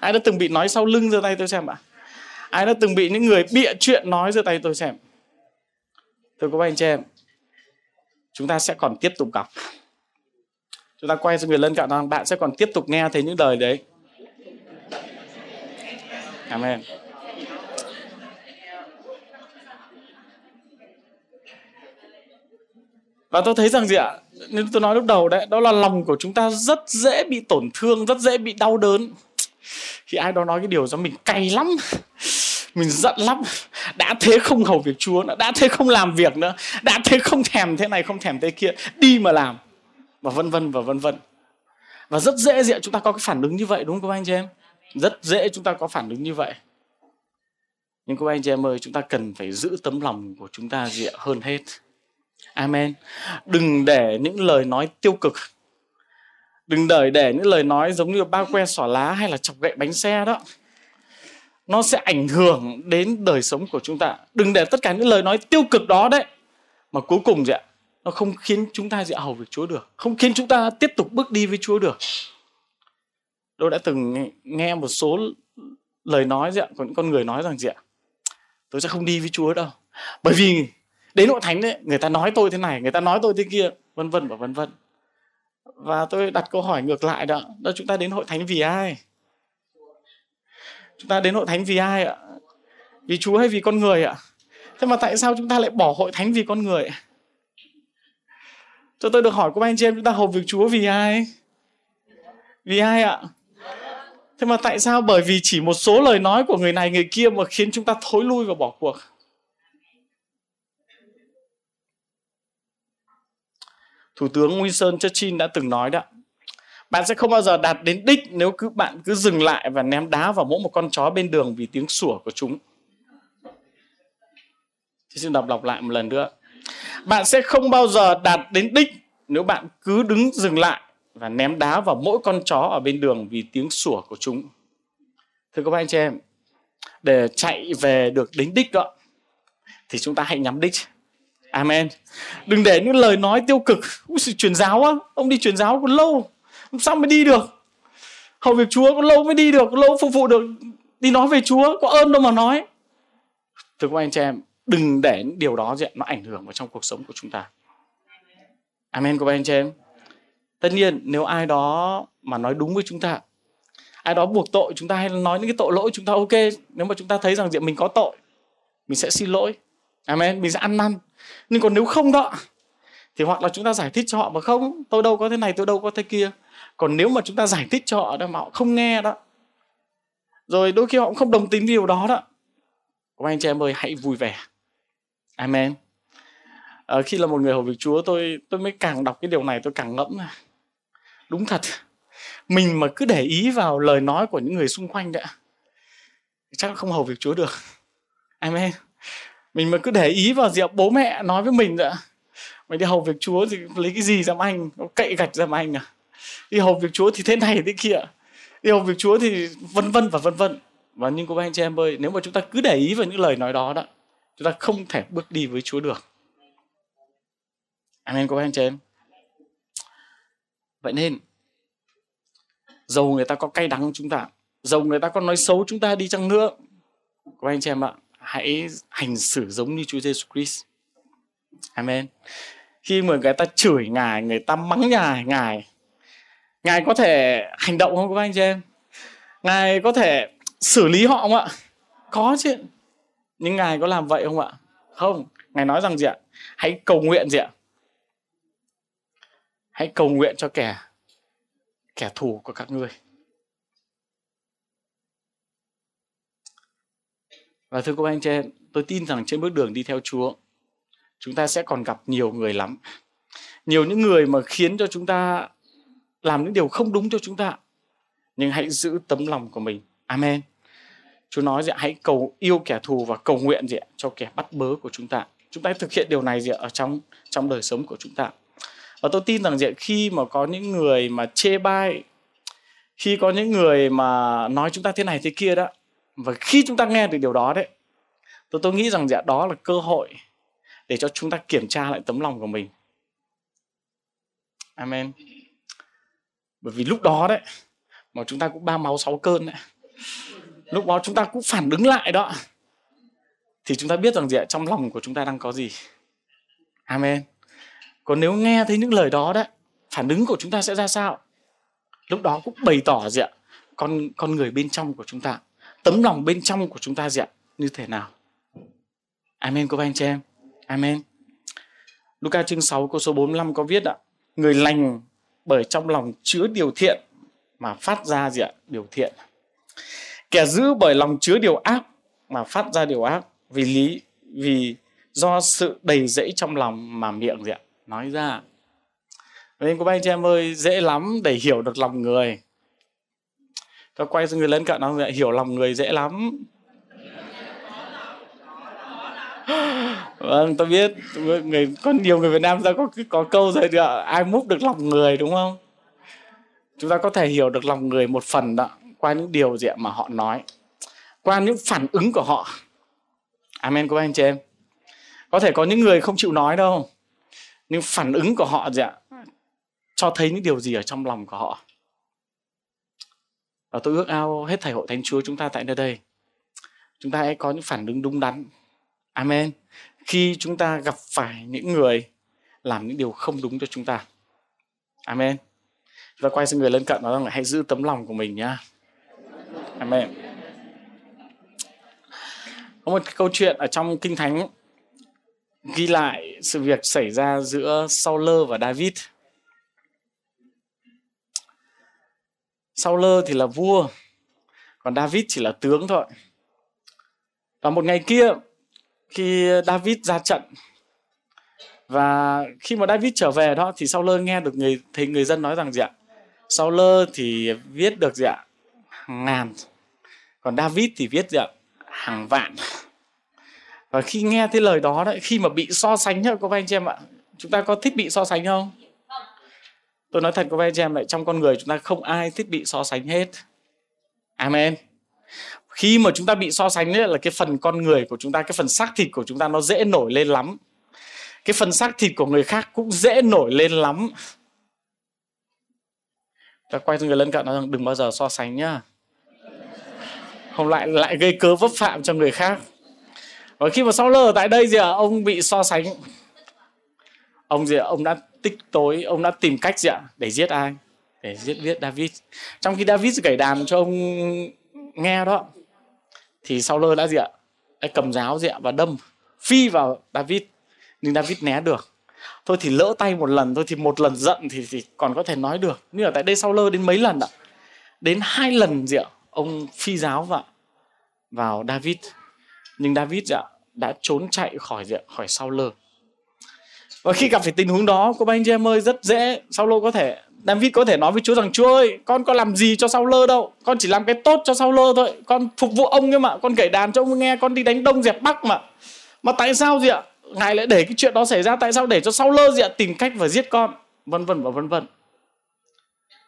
Ai đã từng bị nói sau lưng giơ tay tôi xem ạ? Ai đã từng bị những người bịa chuyện nói giơ tay tôi xem? Thưa các anh chị em, chúng ta sẽ còn tiếp tục gặp. Chúng ta quay sang người lân cận rằng bạn sẽ còn tiếp tục nghe thấy những lời đấy. Amen. Và tôi thấy rằng gì ạ? nên tôi nói lúc đầu đấy, đó là lòng của chúng ta rất dễ bị tổn thương, rất dễ bị đau đớn. Khi ai đó nói cái điều cho mình cay lắm, mình giận lắm. Đã thế không hầu việc Chúa nữa, đã thế không làm việc nữa, đã thế không thèm thế này, không thèm thế kia, đi mà làm. Và vân vân và vân vân. Và rất dễ gì ạ, chúng ta có cái phản ứng như vậy đúng không các anh chị em? Rất dễ chúng ta có phản ứng như vậy. Nhưng các anh chị em ơi, chúng ta cần phải giữ tấm lòng của chúng ta dịa hơn hết Amen. Đừng để những lời nói tiêu cực. Đừng đợi để những lời nói giống như bao que xỏ lá hay là chọc gậy bánh xe đó. Nó sẽ ảnh hưởng đến đời sống của chúng ta. Đừng để tất cả những lời nói tiêu cực đó đấy, Mà cuối cùng gì ạ, Nó không khiến chúng ta gì hầu việc Chúa được. Không khiến chúng ta tiếp tục bước đi với Chúa được. Tôi đã từng nghe một số lời nói gì ạ Có những con người nói rằng gì ạ, Tôi sẽ không đi với Chúa đâu. Bởi vì đến hội thánh đấy người ta nói tôi thế này, người ta nói tôi thế kia, vân vân và vân vân. Và tôi đặt câu hỏi ngược lại đó đó, chúng ta đến hội thánh vì ai? Chúng ta đến hội thánh vì ai ạ? Vì chúa hay vì con người ạ? Thế mà tại sao chúng ta lại bỏ hội thánh vì con người? Cho tôi được hỏi của anh chị em chúng ta hầu việc chúa vì ai? Vì ai ạ? Thế mà tại sao bởi vì chỉ một số lời nói của người này, người kia mà khiến chúng ta thối lui và bỏ cuộc? Thủ tướng Winston Churchill đã từng nói đó. Bạn sẽ không bao giờ đạt đến đích nếu cứ bạn cứ dừng lại và ném đá vào mỗi một con chó bên đường vì tiếng sủa của chúng. Xin đọc đọc lại một lần nữa. Bạn sẽ không bao giờ đạt đến đích nếu bạn cứ đứng dừng lại và ném đá vào mỗi con chó ở bên đường vì tiếng sủa của chúng. Thưa các bạn chị em, để chạy về được đến đích đó thì chúng ta hãy nhắm đích Amen. Đừng để những lời nói tiêu cực. Ui, sự truyền giáo á, ông đi truyền giáo còn lâu. Sao mới đi được? Hầu việc Chúa có lâu mới đi được, lâu phục vụ được. Đi nói về Chúa, có ơn đâu mà nói. Thưa các anh chị em, đừng để những điều đó nó ảnh hưởng vào trong cuộc sống của chúng ta. Amen các anh chị em. Tất nhiên nếu ai đó mà nói đúng với chúng ta ai đó buộc tội chúng ta hay nói những cái tội lỗi chúng ta ok nếu mà chúng ta thấy rằng diện mình có tội mình sẽ xin lỗi amen mình sẽ ăn năn nhưng còn nếu không đó thì hoặc là chúng ta giải thích cho họ mà không tôi đâu có thế này tôi đâu có thế kia. Còn nếu mà chúng ta giải thích cho họ đó mà họ không nghe đó rồi đôi khi họ cũng không đồng tình điều đó đó các anh chị em ơi hãy vui vẻ. Amen. À, khi là một người hầu việc chúa tôi tôi mới càng đọc cái điều này tôi càng ngẫm là đúng thật mình mà cứ để ý vào lời nói của những người xung quanh đã chắc không hầu việc chúa được. Amen mình mà cứ để ý vào gì bố mẹ nói với mình đã mày đi hầu việc chúa thì lấy cái gì dám anh cậy gạch dám anh à? Đi hầu việc chúa thì thế này thế kia. Đi hầu việc chúa thì vân vân và vân vân. Và nhưng cô bác anh chị em ơi, nếu mà chúng ta cứ để ý vào những lời nói đó đó, chúng ta không thể bước đi với chúa được. Amen cô bác anh chị em. Vậy nên, dầu người ta có cay đắng chúng ta, dầu người ta có nói xấu chúng ta đi chăng nữa, cô anh chị em ạ hãy hành xử giống như Chúa Giêsu Christ. Amen. Khi mà người ta chửi Ngài, người ta mắng Ngài, Ngài Ngài có thể hành động không các anh chị em? Ngài có thể xử lý họ không ạ? Có chứ. Nhưng Ngài có làm vậy không ạ? Không. Ngài nói rằng gì ạ? Hãy cầu nguyện gì ạ? Hãy cầu nguyện cho kẻ kẻ thù của các ngươi. Và thưa các anh chị em, tôi tin rằng trên bước đường đi theo Chúa, chúng ta sẽ còn gặp nhiều người lắm. Nhiều những người mà khiến cho chúng ta làm những điều không đúng cho chúng ta. Nhưng hãy giữ tấm lòng của mình. Amen. Chúa nói gì hãy cầu yêu kẻ thù và cầu nguyện gì cho kẻ bắt bớ của chúng ta. Chúng ta hãy thực hiện điều này gì ở trong trong đời sống của chúng ta. Và tôi tin rằng gì khi mà có những người mà chê bai, khi có những người mà nói chúng ta thế này thế kia đó, và khi chúng ta nghe được điều đó đấy, tôi tôi nghĩ rằng dạ đó là cơ hội để cho chúng ta kiểm tra lại tấm lòng của mình. Amen. Bởi vì lúc đó đấy, mà chúng ta cũng ba máu sáu cơn đấy, lúc đó chúng ta cũng phản ứng lại đó, thì chúng ta biết rằng gì ạ trong lòng của chúng ta đang có gì. Amen. Còn nếu nghe thấy những lời đó đấy, phản ứng của chúng ta sẽ ra sao? Lúc đó cũng bày tỏ gì ạ con con người bên trong của chúng ta tấm lòng bên trong của chúng ta gì ạ? Như thế nào? Amen cô anh chị em. Amen. Luca chương 6 câu số 45 có viết ạ, người lành bởi trong lòng chứa điều thiện mà phát ra gì ạ? Điều thiện. Kẻ giữ bởi lòng chứa điều ác mà phát ra điều ác, vì lý, vì do sự đầy dẫy trong lòng mà miệng gì ạ? Nói ra. Nên cô anh chị em ơi, dễ lắm để hiểu được lòng người ta quay sang người lân cận nó hiểu lòng người dễ lắm. Vâng tôi biết người có nhiều người Việt Nam ta có có câu rồi ạ. Ai múc được lòng người đúng không? Chúng ta có thể hiểu được lòng người một phần đó qua những điều gì mà họ nói qua những phản ứng của họ. Amen các anh chị em. Có thể có những người không chịu nói đâu nhưng phản ứng của họ gì ạ cho thấy những điều gì ở trong lòng của họ và tôi ước ao hết thầy hội thánh chúa chúng ta tại nơi đây. Chúng ta hãy có những phản ứng đúng đắn. Amen. Khi chúng ta gặp phải những người làm những điều không đúng cho chúng ta. Amen. Chúng ta quay sang người lân cận, nói rằng hãy giữ tấm lòng của mình nhá. Amen. Có một câu chuyện ở trong kinh thánh ghi lại sự việc xảy ra giữa Saul và David. Sau lơ thì là vua, còn David chỉ là tướng thôi. Và một ngày kia khi David ra trận và khi mà David trở về đó thì Sau lơ nghe được người thấy người dân nói rằng gì ạ? lơ thì viết được gì ạ? Hàng ngàn. Còn David thì viết gì ạ? Hàng vạn và khi nghe thấy lời đó đấy khi mà bị so sánh nhá các anh chị em ạ chúng ta có thích bị so sánh không tôi nói thật các anh chị em lại trong con người chúng ta không ai thích bị so sánh hết. Amen. Khi mà chúng ta bị so sánh ấy là cái phần con người của chúng ta cái phần xác thịt của chúng ta nó dễ nổi lên lắm. Cái phần xác thịt của người khác cũng dễ nổi lên lắm. Ta quay sang người lân cận nói rằng đừng bao giờ so sánh nhá. Không lại lại gây cớ vấp phạm cho người khác. Và khi mà Saul ở tại đây gì à, ông bị so sánh. Ông gì à, ông đã tích tối ông đã tìm cách gì ạ? Để giết ai? Để giết viết David. Trong khi David gảy đàn cho ông nghe đó thì sau lơ đã gì ạ? Đã cầm giáo gì ạ? Và đâm phi vào David. Nhưng David né được. Thôi thì lỡ tay một lần thôi thì một lần giận thì, thì còn có thể nói được. Nhưng ở tại đây sau lơ đến mấy lần ạ? Đến hai lần gì ạ? Ông phi giáo vào vào David. Nhưng David ạ đã trốn chạy khỏi khỏi sau lơ và khi gặp phải tình huống đó, cô anh chị em ơi, rất dễ sau lô có thể, David có thể nói với Chúa rằng, Chúa ơi, con có làm gì cho sau lơ đâu? Con chỉ làm cái tốt cho sau lơ thôi. Con phục vụ ông ấy mà. Con kể đàn cho ông nghe. Con đi đánh đông dẹp bắc mà. Mà tại sao gì ạ? Ngài lại để cái chuyện đó xảy ra. Tại sao để cho sau lơ gì ạ? Tìm cách và giết con. Vân vân và vân vân.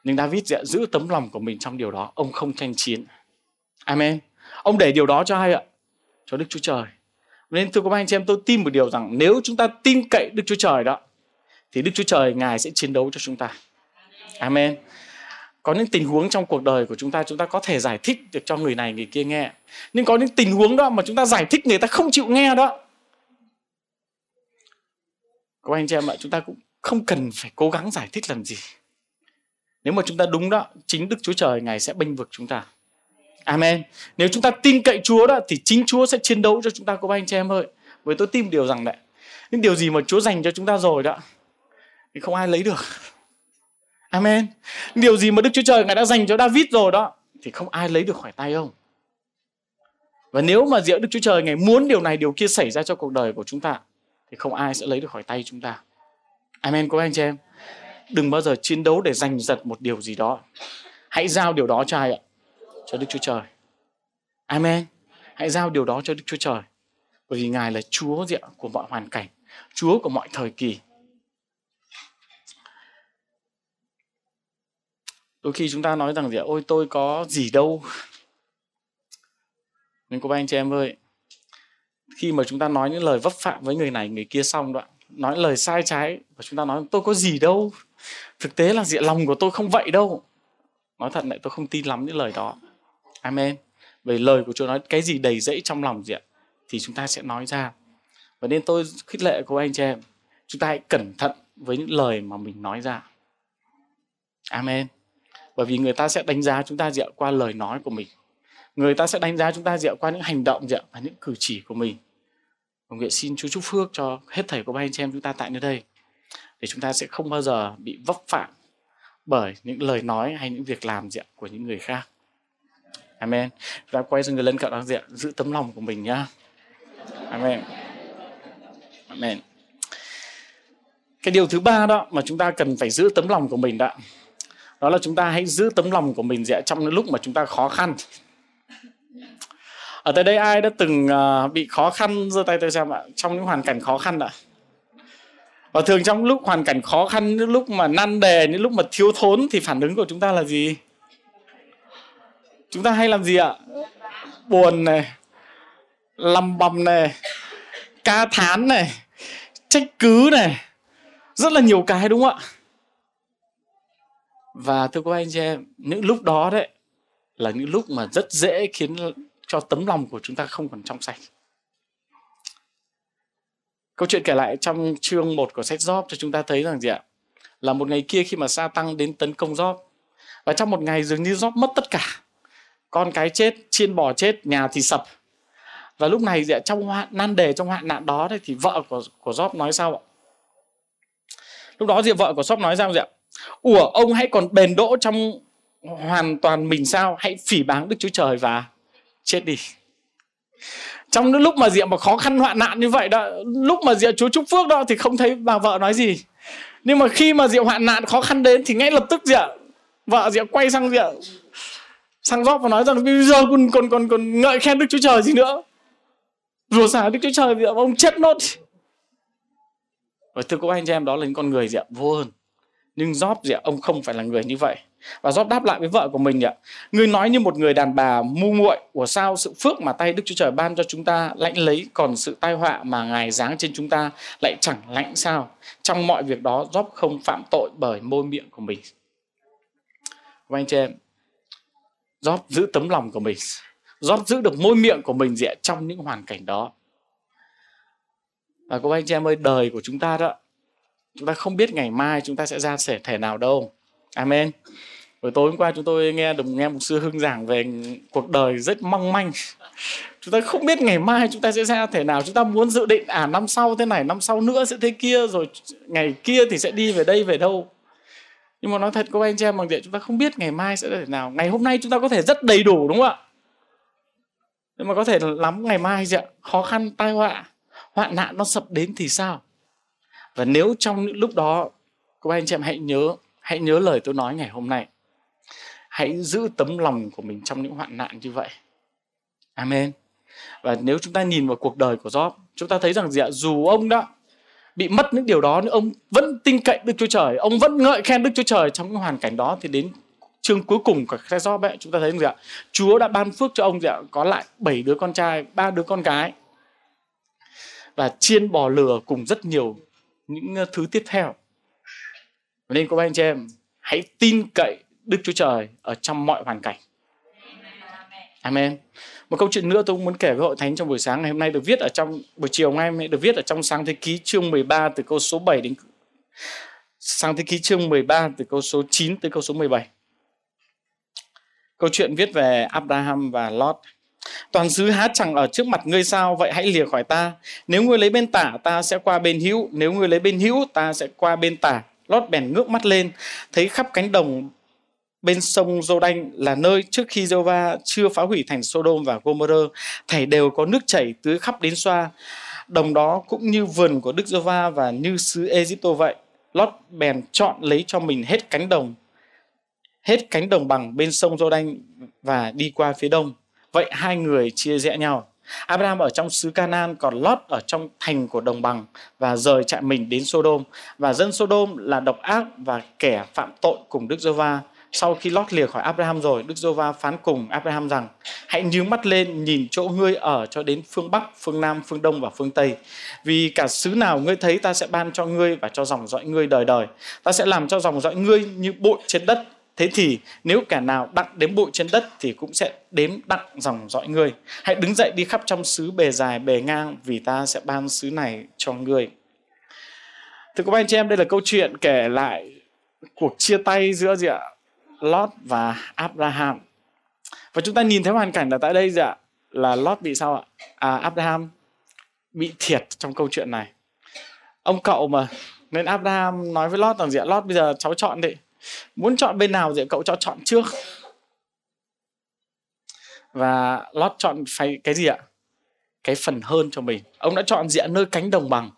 Nhưng David gì ạ? Giữ tấm lòng của mình trong điều đó. Ông không tranh chiến. Amen. Ông để điều đó cho ai ạ? Cho Đức Chúa Trời nên thưa các anh chị em tôi tin một điều rằng nếu chúng ta tin cậy Đức Chúa Trời đó thì Đức Chúa Trời Ngài sẽ chiến đấu cho chúng ta. Amen. Có những tình huống trong cuộc đời của chúng ta chúng ta có thể giải thích được cho người này người kia nghe. Nhưng có những tình huống đó mà chúng ta giải thích người ta không chịu nghe đó. Các anh chị em ạ, chúng ta cũng không cần phải cố gắng giải thích làm gì. Nếu mà chúng ta đúng đó, chính Đức Chúa Trời Ngài sẽ bênh vực chúng ta. Amen. Nếu chúng ta tin cậy Chúa đó thì chính Chúa sẽ chiến đấu cho chúng ta cô anh chị em ơi. Bởi tôi tin điều rằng đấy, những điều gì mà Chúa dành cho chúng ta rồi đó thì không ai lấy được. Amen. Điều gì mà Đức Chúa Trời Ngài đã dành cho David rồi đó thì không ai lấy được khỏi tay ông. Và nếu mà giữa Đức Chúa Trời Ngài muốn điều này điều kia xảy ra cho cuộc đời của chúng ta thì không ai sẽ lấy được khỏi tay chúng ta. Amen cô anh chị em. Đừng bao giờ chiến đấu để giành giật một điều gì đó. Hãy giao điều đó cho ai ạ? Cho Đức Chúa Trời. Amen. Hãy giao điều đó cho Đức Chúa Trời. Bởi vì Ngài là Chúa diện của mọi hoàn cảnh, Chúa của mọi thời kỳ. Đôi khi chúng ta nói rằng gì ôi tôi có gì đâu. Nhưng cô ba anh chị em ơi, khi mà chúng ta nói những lời vấp phạm với người này người kia xong đoạn nói lời sai trái và chúng ta nói tôi có gì đâu thực tế là diện lòng của tôi không vậy đâu nói thật lại tôi không tin lắm những lời đó amen. Về lời của Chúa nói, cái gì đầy dẫy trong lòng gì ạ, thì chúng ta sẽ nói ra. Và nên tôi khích lệ của anh chị em, chúng ta hãy cẩn thận với những lời mà mình nói ra. Amen. Bởi vì người ta sẽ đánh giá chúng ta dựa qua lời nói của mình. Người ta sẽ đánh giá chúng ta dựa qua những hành động dựa và những cử chỉ của mình. Và nguyện xin Chúa chúc phước cho hết thảy của ba anh chị em chúng ta tại nơi đây, để chúng ta sẽ không bao giờ bị vấp phạm bởi những lời nói hay những việc làm diện của những người khác. Amen. Chúng ta quay sang người lân cận đang diện giữ tấm lòng của mình nhá. Amen. Amen. Cái điều thứ ba đó mà chúng ta cần phải giữ tấm lòng của mình đó đó là chúng ta hãy giữ tấm lòng của mình dạ, trong những lúc mà chúng ta khó khăn ở tại đây ai đã từng à, bị khó khăn giơ tay tôi xem ạ trong những hoàn cảnh khó khăn ạ và thường trong lúc hoàn cảnh khó khăn những lúc mà năn đề những lúc mà thiếu thốn thì phản ứng của chúng ta là gì chúng ta hay làm gì ạ? Buồn này, lầm bầm này, ca thán này, trách cứ này. Rất là nhiều cái đúng không ạ? Và thưa các anh chị em, những lúc đó đấy là những lúc mà rất dễ khiến cho tấm lòng của chúng ta không còn trong sạch. Câu chuyện kể lại trong chương 1 của sách Job cho chúng ta thấy rằng gì ạ? Là một ngày kia khi mà sa tăng đến tấn công Job. Và trong một ngày dường như Job mất tất cả con cái chết, chiên bò chết, nhà thì sập. Và lúc này dạ, trong hoạn, nan đề trong hoạn nạn đó thì vợ của của Job nói sao ạ? Lúc đó thì vợ của Job nói sao ạ ủa, ông hãy còn bền đỗ trong hoàn toàn mình sao? Hãy phỉ báng Đức Chúa Trời và chết đi. Trong những lúc mà diệm mà khó khăn hoạn nạn như vậy đó, lúc mà diệm chúa chúc phước đó thì không thấy bà vợ nói gì. Nhưng mà khi mà diệm hoạn nạn khó khăn đến thì ngay lập tức diệm vợ diệm quay sang diệm sang rót và nói rằng bây giờ còn còn còn còn ngợi khen đức chúa trời gì nữa rủa xả đức chúa trời gì ông chết nốt và thưa các anh chị em đó là những con người diệm vô hơn nhưng Job ạ? ông không phải là người như vậy và Job đáp lại với vợ của mình ạ. Ngươi nói như một người đàn bà ngu muội của sao sự phước mà tay Đức Chúa Trời ban cho chúng ta lãnh lấy còn sự tai họa mà Ngài giáng trên chúng ta lại chẳng lãnh sao. Trong mọi việc đó Job không phạm tội bởi môi miệng của mình. Các anh chị em, Job giữ tấm lòng của mình. Job giữ được môi miệng của mình dễ trong những hoàn cảnh đó. Và các anh chị em ơi, đời của chúng ta đó, chúng ta không biết ngày mai chúng ta sẽ ra sẻ thể nào đâu. Amen. Buổi tối hôm qua chúng tôi nghe được nghe một sư Hưng giảng về cuộc đời rất mong manh. Chúng ta không biết ngày mai chúng ta sẽ ra thể nào. Chúng ta muốn dự định à năm sau thế này, năm sau nữa sẽ thế kia rồi ngày kia thì sẽ đi về đây về đâu. Nhưng mà nói thật các anh chị em bằng điện chúng ta không biết ngày mai sẽ thế nào. Ngày hôm nay chúng ta có thể rất đầy đủ đúng không ạ? Nhưng mà có thể lắm ngày mai gì ạ? Khó khăn, tai họa, hoạn nạn nó sập đến thì sao? Và nếu trong những lúc đó các anh chị em hãy nhớ hãy nhớ lời tôi nói ngày hôm nay hãy giữ tấm lòng của mình trong những hoạn nạn như vậy amen và nếu chúng ta nhìn vào cuộc đời của Job chúng ta thấy rằng gì ạ dù ông đó bị mất những điều đó, nhưng ông vẫn tin cậy Đức Chúa Trời, ông vẫn ngợi khen Đức Chúa Trời trong những hoàn cảnh đó. Thì đến chương cuối cùng của khai do mẹ chúng ta thấy gì ạ? Chúa đã ban phước cho ông gì ạ? Có lại bảy đứa con trai, ba đứa con gái và chiên bò lừa cùng rất nhiều những ờ, thứ tiếp theo. Nên các anh chị em, hãy tin cậy Đức Chúa Trời ở trong mọi hoàn cảnh. Amen. Một câu chuyện nữa tôi muốn kể với hội thánh trong buổi sáng ngày hôm nay được viết ở trong buổi chiều ngày hôm nay được viết ở trong sáng thế ký chương 13 từ câu số 7 đến sáng thế ký chương 13 từ câu số 9 tới câu số 17. Câu chuyện viết về Abraham và Lot. Toàn xứ hát chẳng ở trước mặt ngươi sao vậy hãy lìa khỏi ta. Nếu ngươi lấy bên tả ta sẽ qua bên hữu, nếu ngươi lấy bên hữu ta sẽ qua bên tả. Lót bèn ngước mắt lên, thấy khắp cánh đồng bên sông Giô-đanh là nơi trước khi giê va chưa phá hủy thành Sodom và Gomorrah, thảy đều có nước chảy tưới khắp đến xoa. Đồng đó cũng như vườn của Đức giê va và như xứ Egypto vậy. Lót bèn chọn lấy cho mình hết cánh đồng, hết cánh đồng bằng bên sông Giô-đanh và đi qua phía đông. Vậy hai người chia rẽ nhau. Abraham ở trong xứ Canaan còn Lot ở trong thành của đồng bằng và rời trại mình đến Sodom và dân Sodom là độc ác và kẻ phạm tội cùng Đức Giê-va. Sau khi lót lìa khỏi Abraham rồi, Đức Giê-va phán cùng Abraham rằng: Hãy nhướng mắt lên nhìn chỗ ngươi ở cho đến phương Bắc, phương Nam, phương Đông và phương Tây. Vì cả xứ nào ngươi thấy ta sẽ ban cho ngươi và cho dòng dõi ngươi đời đời. Ta sẽ làm cho dòng dõi ngươi như bụi trên đất Thế thì nếu kẻ nào đặng đếm bụi trên đất thì cũng sẽ đếm đặng dòng dõi ngươi. Hãy đứng dậy đi khắp trong xứ bề dài bề ngang vì ta sẽ ban xứ này cho ngươi. Thưa các anh chị em, đây là câu chuyện kể lại cuộc chia tay giữa gì ạ? Lot và Abraham. Và chúng ta nhìn thấy hoàn cảnh là tại đây gì ạ? Là Lot bị sao ạ? À, Abraham bị thiệt trong câu chuyện này. Ông cậu mà nên Abraham nói với Lot rằng gì ạ? Lot bây giờ cháu chọn đi muốn chọn bên nào thì cậu cho chọn trước và Lot chọn phải cái gì ạ cái phần hơn cho mình ông đã chọn diện nơi cánh đồng bằng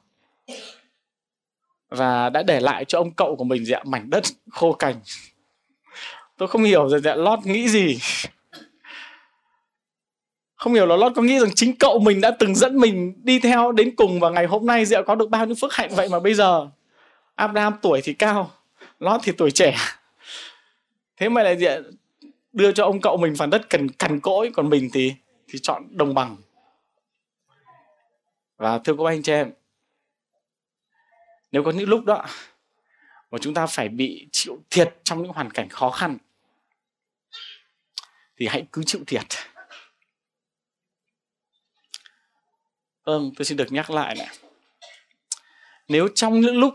và đã để lại cho ông cậu của mình diện mảnh đất khô cành tôi không hiểu rồi diện lót nghĩ gì. Không hiểu là lót có nghĩ rằng chính cậu mình đã từng dẫn mình đi theo đến cùng và ngày hôm nay diện có được bao nhiêu phước hạnh vậy mà bây giờ? Abraham tuổi thì cao, Lót thì tuổi trẻ. Thế mà lại diện đưa cho ông cậu mình phần đất cần, cằn cỗi, còn mình thì thì chọn đồng bằng. Và thưa các anh chị em, nếu có những lúc đó mà chúng ta phải bị chịu thiệt trong những hoàn cảnh khó khăn thì hãy cứ chịu thiệt. Vâng tôi xin được nhắc lại này. Nếu trong những lúc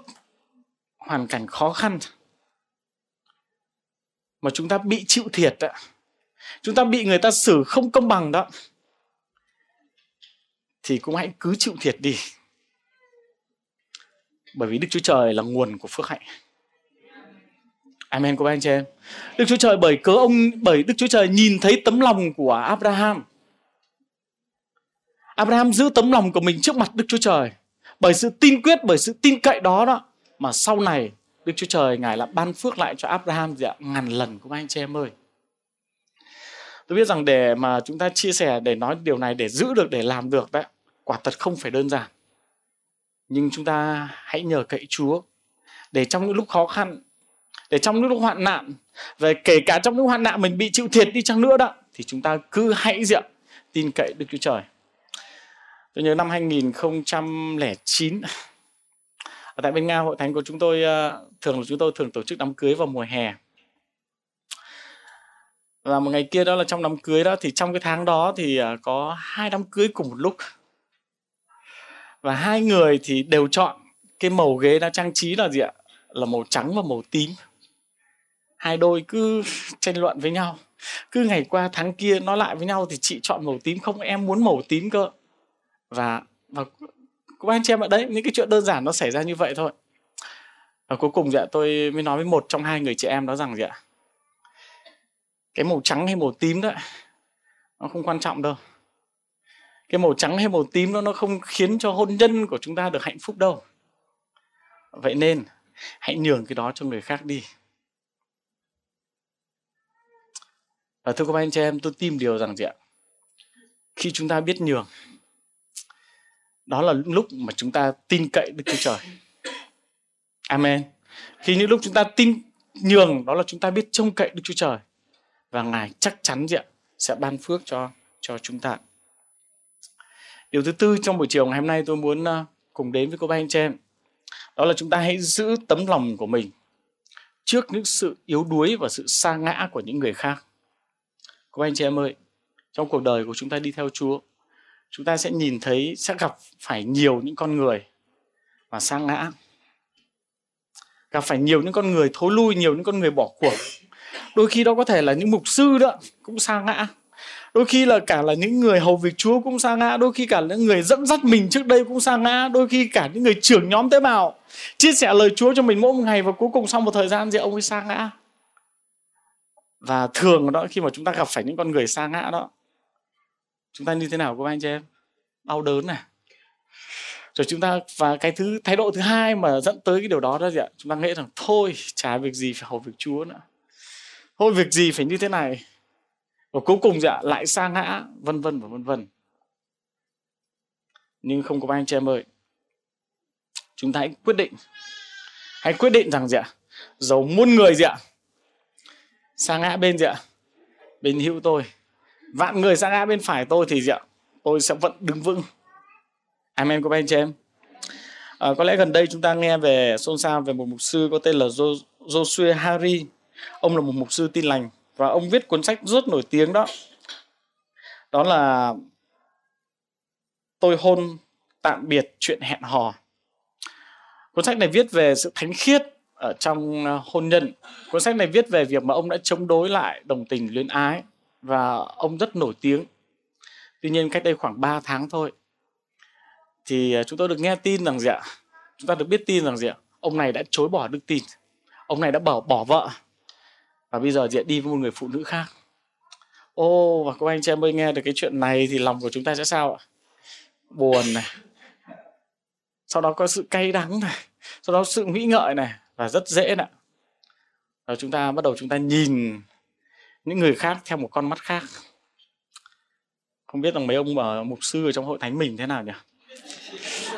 hoàn cảnh khó khăn mà chúng ta bị chịu thiệt đó, chúng ta bị người ta xử không công bằng đó thì cũng hãy cứ chịu thiệt đi. Bởi vì Đức Chúa Trời là nguồn của phước hạnh. Amen của anh chị em. Đức Chúa Trời bởi cớ ông bởi Đức Chúa Trời nhìn thấy tấm lòng của Abraham. Abraham giữ tấm lòng của mình trước mặt Đức Chúa Trời. Bởi sự tin quyết, bởi sự tin cậy đó đó mà sau này Đức Chúa Trời Ngài là ban phước lại cho Abraham gì ạ? Ngàn lần của anh chị em ơi. Tôi biết rằng để mà chúng ta chia sẻ, để nói điều này, để giữ được, để làm được đấy, quả thật không phải đơn giản. Nhưng chúng ta hãy nhờ cậy Chúa để trong những lúc khó khăn, để trong lúc hoạn nạn, và kể cả trong lúc hoạn nạn mình bị chịu thiệt đi chăng nữa đó, thì chúng ta cứ hãy diện tin cậy Đức Chúa Trời. Tôi nhớ năm 2009 ở tại bên nga hội thánh của chúng tôi ờ, thường là chúng tôi thường tổ chức đám cưới vào mùa hè. Và một ngày kia đó là trong đám cưới đó thì trong cái tháng đó thì ờ, có hai đám cưới cùng một lúc. Và hai người thì đều chọn cái màu ghế đã trang trí là gì ạ? Là màu trắng và màu tím hai đôi cứ tranh luận với nhau. Cứ ngày qua tháng kia nói lại với nhau thì chị chọn màu tím, không em muốn màu tím cơ. Và và các anh chị em ạ, đấy, những cái chuyện đơn giản nó xảy ra như vậy thôi. Và cuối cùng dạ tôi mới nói với một trong hai người chị em đó rằng gì ạ? Cái màu trắng hay màu tím đó, nó không quan trọng đâu. Cái màu trắng hay màu tím đó, nó không khiến cho hôn nhân của chúng ta được hạnh phúc đâu. Vậy nên, hãy nhường cái đó cho người khác đi. Và thưa các anh chị em, tôi tin điều rằng gì ạ khi chúng ta biết nhường, đó là lúc mà chúng ta tin cậy Đức Chúa Trời. Amen. Khi những lúc chúng ta tin nhường, đó là chúng ta biết trông cậy Đức Chúa Trời và Ngài chắc chắn gì ạ sẽ ban phước cho cho chúng ta. Điều thứ tư trong buổi chiều ngày hôm nay tôi muốn ờ, cùng đến với cô ba anh chị em đó là chúng ta hãy giữ tấm lòng của mình trước những sự yếu đuối và sự sa ngã của những người khác. Cô anh chị em ơi, trong cuộc đời của chúng ta đi theo Chúa chúng ta sẽ nhìn thấy sẽ gặp phải nhiều những con người mà sa ngã. Gặp phải nhiều những con người thối lui nhiều những con người bỏ cuộc. Đôi khi đó có thể là những mục sư đó cũng sa ngã. Đôi khi là cả là những người hầu việc chúa cũng sa ngã. Đôi khi cả những người dẫn dắt mình trước đây cũng sa ngã. Đôi khi cả những người trưởng nhóm tế bào chia sẻ lời chúa cho mình mỗi một ngày và cuối cùng sau một thời gian thì ông ấy sa ngã và thường đó, khi mà chúng ta gặp phải những con người xa ngã đó, chúng ta như thế nào các anh chị em? Đau đớn này rồi chúng ta, và cái thứ, thái độ thứ hai mà dẫn tới cái điều đó đó gì ạ? Chúng ta nghĩ rằng, thôi, chả việc gì phải hầu việc chúa nữa. Thôi, việc gì phải như thế này? Và cuối cùng dạ lại xa ngã, vân vân và vân vân. Nhưng không có anh chị em ơi, chúng ta hãy quyết định. Hãy quyết định rằng gì ạ? Dầu muôn người gì ạ? Xa ngã bên gì ạ? Bên hữu tôi. Vạn người sang ngã bên phải tôi thì gì ạ? Tôi sẽ vẫn đứng vững. Amen của anh chị em? À, có lẽ gần đây chúng ta nghe về xôn xao về một mục sư có tên là Joshua Harry. Ông là một mục sư tin lành và ông viết cuốn sách rất nổi tiếng đó. Đó là tôi hôn tạm biệt chuyện hẹn hò. Cuốn sách này viết về sự thánh khiết ở trong ờ, hôn nhân. Cuốn sách này viết về việc mà ông đã chống đối lại đồng tình luyến ái và ông rất nổi tiếng. Tuy nhiên cách đây khoảng 3 tháng thôi thì ờ, chúng tôi được nghe tin rằng gì ạ? Chúng ta được biết tin rằng gì ạ? Ông này đã chối bỏ đức tin. Ông này đã bỏ bỏ vợ. Và bây giờ diện đi với một người phụ nữ khác. Ô, và các anh chị em ơi, nghe được cái chuyện này thì lòng của chúng ta sẽ sao ạ? Buồn này. Sau đó có sự cay đắng này. Sau đó sự nghĩ ngợi này và rất dễ nè và chúng ta bắt đầu chúng ta nhìn những người khác theo một con mắt khác. Không biết rằng mấy ông ở mục sư ở trong hội thánh mình thế nào nhỉ?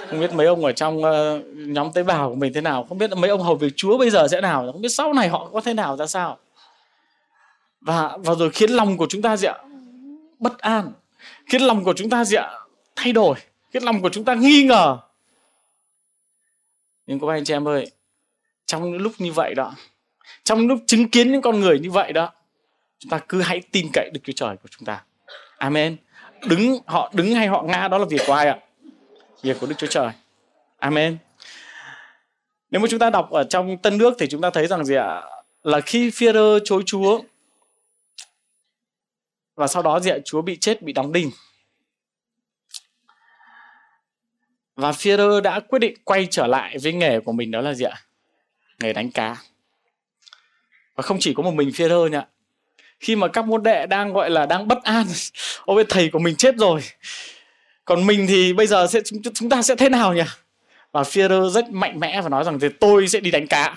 Không biết mấy ông ở trong uh, nhóm tế bào của mình thế nào. Không biết mấy ông hầu việc chúa bây giờ sẽ nào không biết sau này họ có thế nào ra sao? Và và rồi khiến lòng của chúng ta gì ạ bất an. Khiến lòng của chúng ta gì ạ thay đổi. Khiến lòng của chúng ta nghi ngờ. Nhưng các anh chị em ơi trong những lúc như vậy đó. Trong lúc chứng kiến những con người như vậy đó, chúng ta cứ hãy tin cậy đức Chúa Trời của chúng ta. Amen. Đứng, họ đứng hay họ ngã, đó là việc của ai ạ? Việc của Đức Chúa Trời. Amen. Nếu mà chúng ta đọc ở trong Tân Nước thì chúng ta thấy rằng gì ạ? Là khi Führer chối Chúa, và sau đó gì ạ? Chúa bị chết, bị đóng đinh. Và Führer đã quyết định quay trở lại với nghề của mình, đó là gì ạ? Nghề đánh cá. Và không chỉ có một mình Führer nhỉ khi mà các môn đệ đang, gọi là, đang bất an ôi thầy của mình chết rồi. Còn mình thì bây giờ sẽ, chúng ta sẽ thế nào nhỉ? Và Führer rất mạnh mẽ và nói rằng thì tôi sẽ đi đánh cá.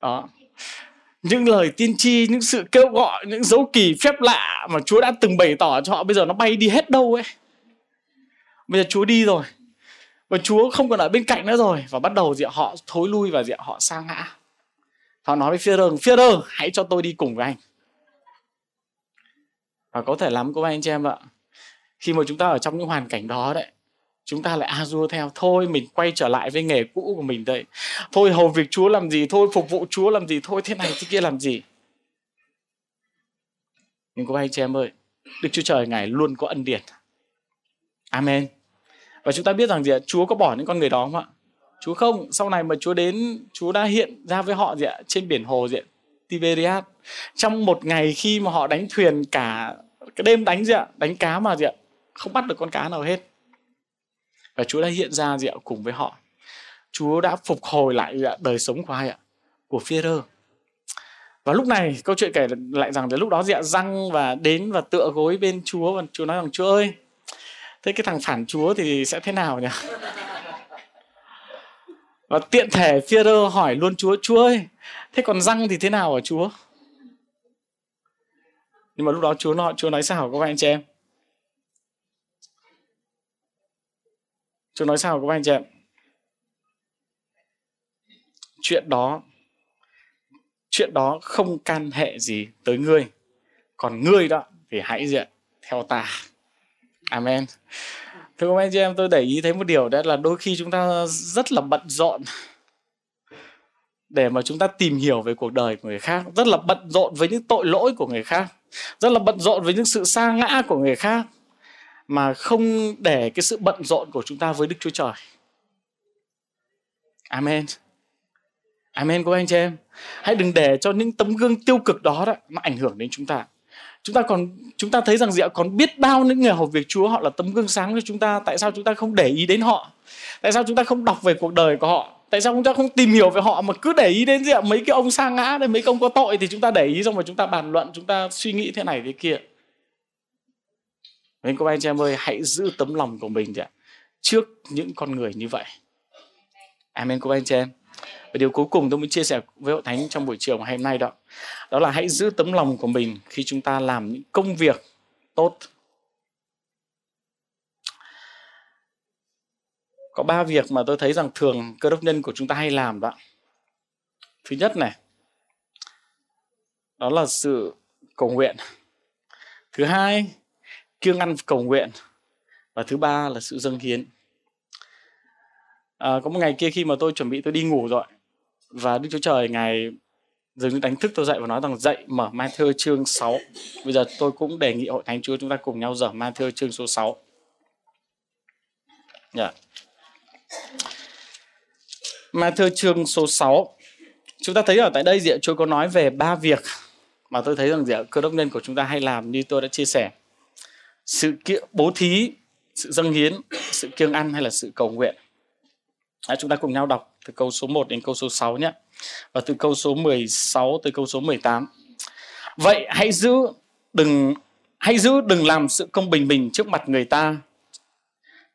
Đó. Những lời tiên tri, những sự kêu gọi, những dấu kỳ phép lạ mà Chúa đã từng bày tỏ cho họ, bây giờ nó bay đi hết đâu ấy. Bây giờ Chúa đi rồi và Chúa không còn ở bên cạnh nữa rồi. Và bắt đầu gì họ thối lui và gì họ sa ngã. Họ nói với Führer Führer hãy cho tôi đi cùng với anh. Và có thể lắm các anh chị em ạ. Khi mà chúng ta ở trong những hoàn cảnh đó đấy, chúng ta lại a dua theo, thôi, mình quay trở lại với nghề cũ của mình đây. Thôi, hầu việc chúa làm gì, thôi, phục vụ chúa làm gì, thôi, thế này, thế kia làm gì? Nhưng các anh chị em ơi, đức chúa trời, ngài luôn có ân điển. Amen và chúng ta biết rằng gì ạ? Chúa có bỏ những con người đó không ạ? Chúa không. Sau này mà chúa đến chúa đã hiện ra với họ gì ạ? Trên biển hồ gì ạ? Tiberias. Trong một ngày khi mà họ đánh thuyền cả cái đêm đánh gì ạ? Đánh cá mà gì ạ? Không bắt được con cá nào hết. Và Chúa đã hiện ra gì ạ? Cùng với họ. Chúa đã phục hồi lại gì ạ, đời sống của ai ạ? Của Führer và lúc này câu chuyện kể lại rằng đến lúc đó dạ răng và đến và tựa gối bên Chúa và Chúa nói rằng Chúa ơi thế cái thằng phản Chúa thì sẽ thế nào nhỉ? Và tiện thể Führer hỏi luôn Chúa Chúa ơi, thế còn răng thì thế nào ở Chúa? Nhưng mà lúc đó Chúa nói Chúa nói sao các anh chị em? Chúa nói sao các anh chị em? Chuyện đó chuyện đó không can hệ gì tới ngươi. Còn ngươi đó thì hãy diện theo ta amen thưa các anh chị em tôi để ý thấy một điều đó là đôi khi chúng ta rất là bận rộn để mà chúng ta tìm hiểu về cuộc đời của người khác rất là bận rộn với những tội lỗi của người khác rất là bận rộn với những sự sa ngã của người khác mà không để cái sự bận rộn của chúng ta với Đức Chúa Trời. Amen. Amen các anh chị em. Hãy đừng để cho những tấm gương tiêu cực đó, đó nó ảnh hưởng đến chúng ta. Chúng ta còn chúng ta thấy rằng gì ạ? Còn biết bao những người hầu việc Chúa họ là tấm gương sáng cho chúng ta. Tại sao chúng ta không để ý đến họ? Tại sao chúng ta không đọc về cuộc đời của họ? Tại sao chúng ta không tìm hiểu về họ mà cứ để ý đến gì ạ? Mấy cái ông sa ngã đây, mấy cái ông có tội thì chúng ta để ý xong rồi chúng ta bàn luận, chúng ta suy nghĩ thế này thế kia. Nên các anh chị em ơi, hãy giữ tấm lòng của mình ạ, trước những con người như vậy. Amen các anh chị em. Và điều cuối cùng tôi muốn chia sẻ với hội thánh trong buổi chiều ngày hôm nay đó, đó là hãy giữ tấm lòng của mình khi chúng ta làm những công việc tốt. Có ba việc mà tôi thấy rằng thường cơ đốc nhân của chúng ta hay làm đó. Thứ nhất này, đó là sự cầu nguyện. Thứ hai kiêng ăn cầu nguyện và thứ ba là sự dâng hiến à, có một ngày kia khi mà tôi chuẩn bị tôi đi ngủ rồi và Đức Chúa Trời ngài dường như đánh thức tôi dậy và nói rằng dậy mở Matthew chương 6. Bây giờ tôi cũng đề nghị hội thánh Chúa chúng ta cùng nhau dở Matthew chương số 6. Yeah. Dạ. Matthew chương số 6. Chúng ta thấy ở tại đây Diệu Chúa có nói về ba việc mà tôi thấy rằng Diệu cơ đốc nhân của chúng ta hay làm như tôi đã chia sẻ. Sự kiện bố thí, sự dâng hiến, sự kiêng ăn hay là sự cầu nguyện. À, chúng ta cùng nhau đọc từ câu số 1 đến câu số 6 nhé. Và từ câu số 16 tới câu số 18. Vậy hãy giữ đừng, hãy giữ đừng làm sự công bình mình trước mặt người ta,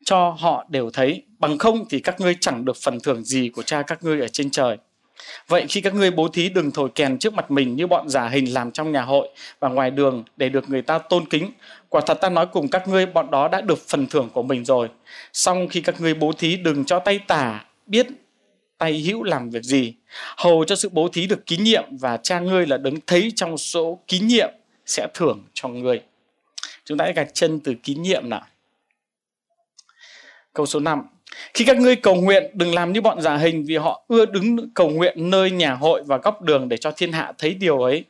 cho họ đều thấy bằng không thì các ngươi chẳng được phần thưởng gì của cha các ngươi ở trên trời vậy khi các ngươi bố thí đừng thổi kèn trước mặt mình như bọn giả hình làm trong nhà hội và ngoài đường để được người ta tôn kính quả thật ta nói cùng các ngươi, bọn đó đã được phần thưởng của mình rồi xong khi các ngươi bố thí đừng cho tay tả biết tay hữu làm việc gì hầu cho sự bố thí được kín nhiệm và cha ngươi là đứng thấy trong số kín nhiệm sẽ thưởng cho ngươi chúng ta hãy gạch chân từ kín nhiệm nào Câu số 5. Khi các ngươi cầu nguyện, đừng làm như bọn giả hình vì họ ưa đứng cầu nguyện nơi nhà hội và góc đường để cho thiên hạ thấy điều ấy.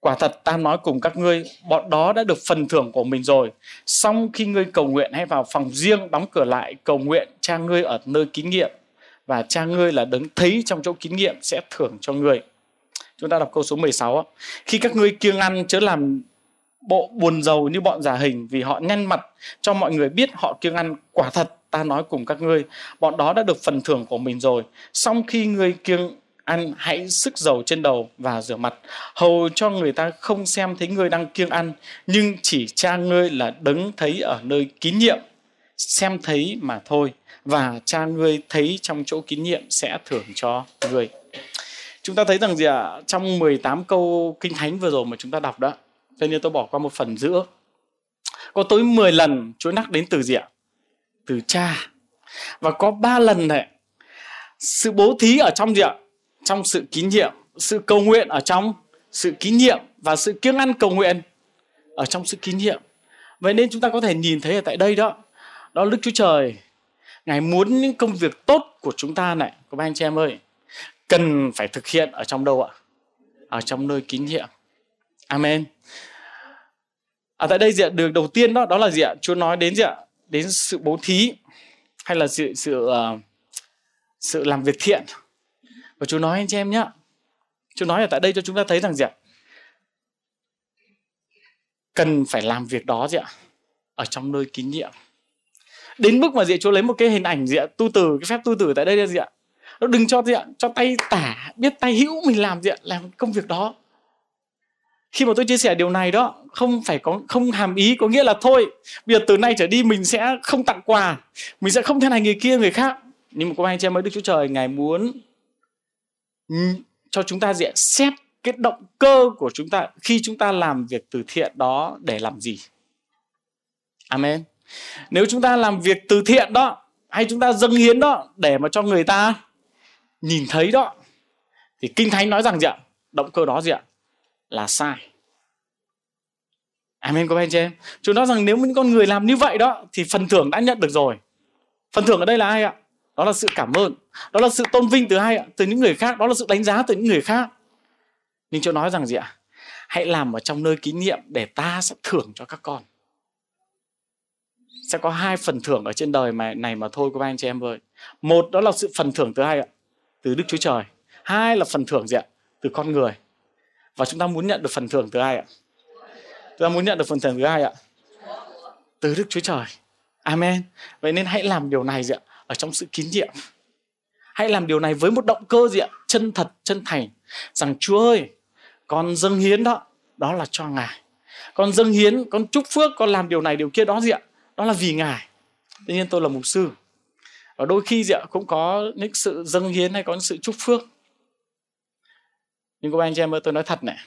Quả thật ta nói cùng các ngươi, bọn đó đã được phần thưởng của mình rồi. Xong khi ngươi cầu nguyện hãy vào phòng riêng, đóng cửa lại, cầu nguyện cha ngươi ở nơi kín nghiệm. Và cha ngươi là đấng thấy trong chỗ kín nghiệm sẽ thưởng cho ngươi. Chúng ta đọc câu số 16. Khi các ngươi kiêng ăn chớ làm bộ buồn giàu như bọn giả hình vì họ nhăn mặt cho mọi người biết họ kiêng ăn quả thật, ta nói cùng các ngươi, bọn đó đã được phần thưởng của mình rồi song khi ngươi kiêng ăn, hãy sức dầu trên đầu và rửa mặt hầu cho người ta không xem thấy ngươi đang kiêng ăn, nhưng chỉ cha ngươi là đấng thấy ở nơi kín nhiệm xem thấy mà thôi và cha ngươi thấy trong chỗ kín nhiệm sẽ thưởng cho ngươi. Chúng ta thấy rằng gì ạ? À, trong 18 câu kinh thánh vừa rồi mà chúng ta đọc đó cho nên tôi bỏ qua một phần giữa. Có tới 10 lần Chúa nhắc đến từ gì ạ? Từ cha. Và có ba lần này sự bố thí ở trong gì ạ? Trong sự kín nhiệm sự cầu nguyện ở trong sự kín nhiệm và sự kiêng ăn cầu nguyện ở trong sự kín nhiệm. Vậy nên chúng ta có thể nhìn thấy ở tại đây đó đó Đức Chúa Trời Ngài muốn những công việc tốt của chúng ta này. Các anh chị em ơi cần phải thực hiện ở trong đâu ạ? Ở trong nơi kín nhiệm Amen. Ở tại đây diện được đầu tiên đó đó là gì ạ? Chúa nói đến gì ạ? Đến sự bố thí hay là sự sự uh, sự làm việc thiện. Và Chúa nói anh chị em nhé Chúa nói ở tại đây cho chúng ta thấy rằng gì ạ? Cần phải làm việc đó gì ạ? Ở trong nơi kín nhiệm đến mức mà gì ạ? Chúa lấy một cái hình ảnh gì ạ? Tu từ, cái phép tu từ tại đây là gì ạ? Nó đừng cho gì ạ? Cho tay tả, biết tay hữu mình làm gì ạ? Làm công việc đó. Khi mà tôi chia sẻ điều này đó, không phải có, không hàm ý, có nghĩa là thôi, bây giờ từ nay trở đi mình sẽ không tặng quà, mình sẽ không thế này người kia người khác. Nhưng mà có anh chị em mới đức chúa trời, ngài muốn cho chúng ta diện xét cái động cơ của chúng ta khi chúng ta làm việc từ thiện đó để làm gì. Amen nếu chúng ta làm việc từ thiện đó, hay chúng ta dâng hiến đó, để mà cho người ta nhìn thấy đó, thì kinh thánh nói rằng gì ạ động cơ đó gì ạ là sai Amen, có anh chị em. chúng nói rằng nếu những con người làm như vậy đó, thì phần thưởng đã nhận được rồi. Phần thưởng ở đây là ai ạ? Đó là sự cảm ơn. Đó là sự tôn vinh từ ai ạ? Từ những người khác. Đó là sự đánh giá từ những người khác. Nhưng chỗ nói rằng gì ạ? Hãy làm ở trong nơi kín nhiệm để ta sẽ thưởng cho các con. Sẽ có hai phần thưởng ở trên đời mà này mà thôi các anh chị em ơi. Một đó là sự phần thưởng từ ai ạ? Từ Đức Chúa Trời. Hai là phần thưởng gì ạ? Từ con người. Và chúng ta muốn nhận được phần thưởng từ ai ạ? Chúng ta muốn nhận được phần thưởng thứ hai ạ? Từ Đức Chúa Trời. Amen. Vậy nên hãy làm điều này gì ạ? Ở trong sự kín nhiệm. Hãy làm điều này với một động cơ gì ạ? Chân thật, chân thành. Rằng Chúa ơi, con dâng hiến đó, đó là cho Ngài. Con dâng hiến, con chúc phước, con làm điều này, điều kia đó gì ạ? Đó là vì Ngài. Tuy nhiên tôi là mục sư. Và đôi khi gì ạ? Cũng có những sự dâng hiến hay có những sự chúc phước. Nhưng các anh chị em ơi, tôi nói thật này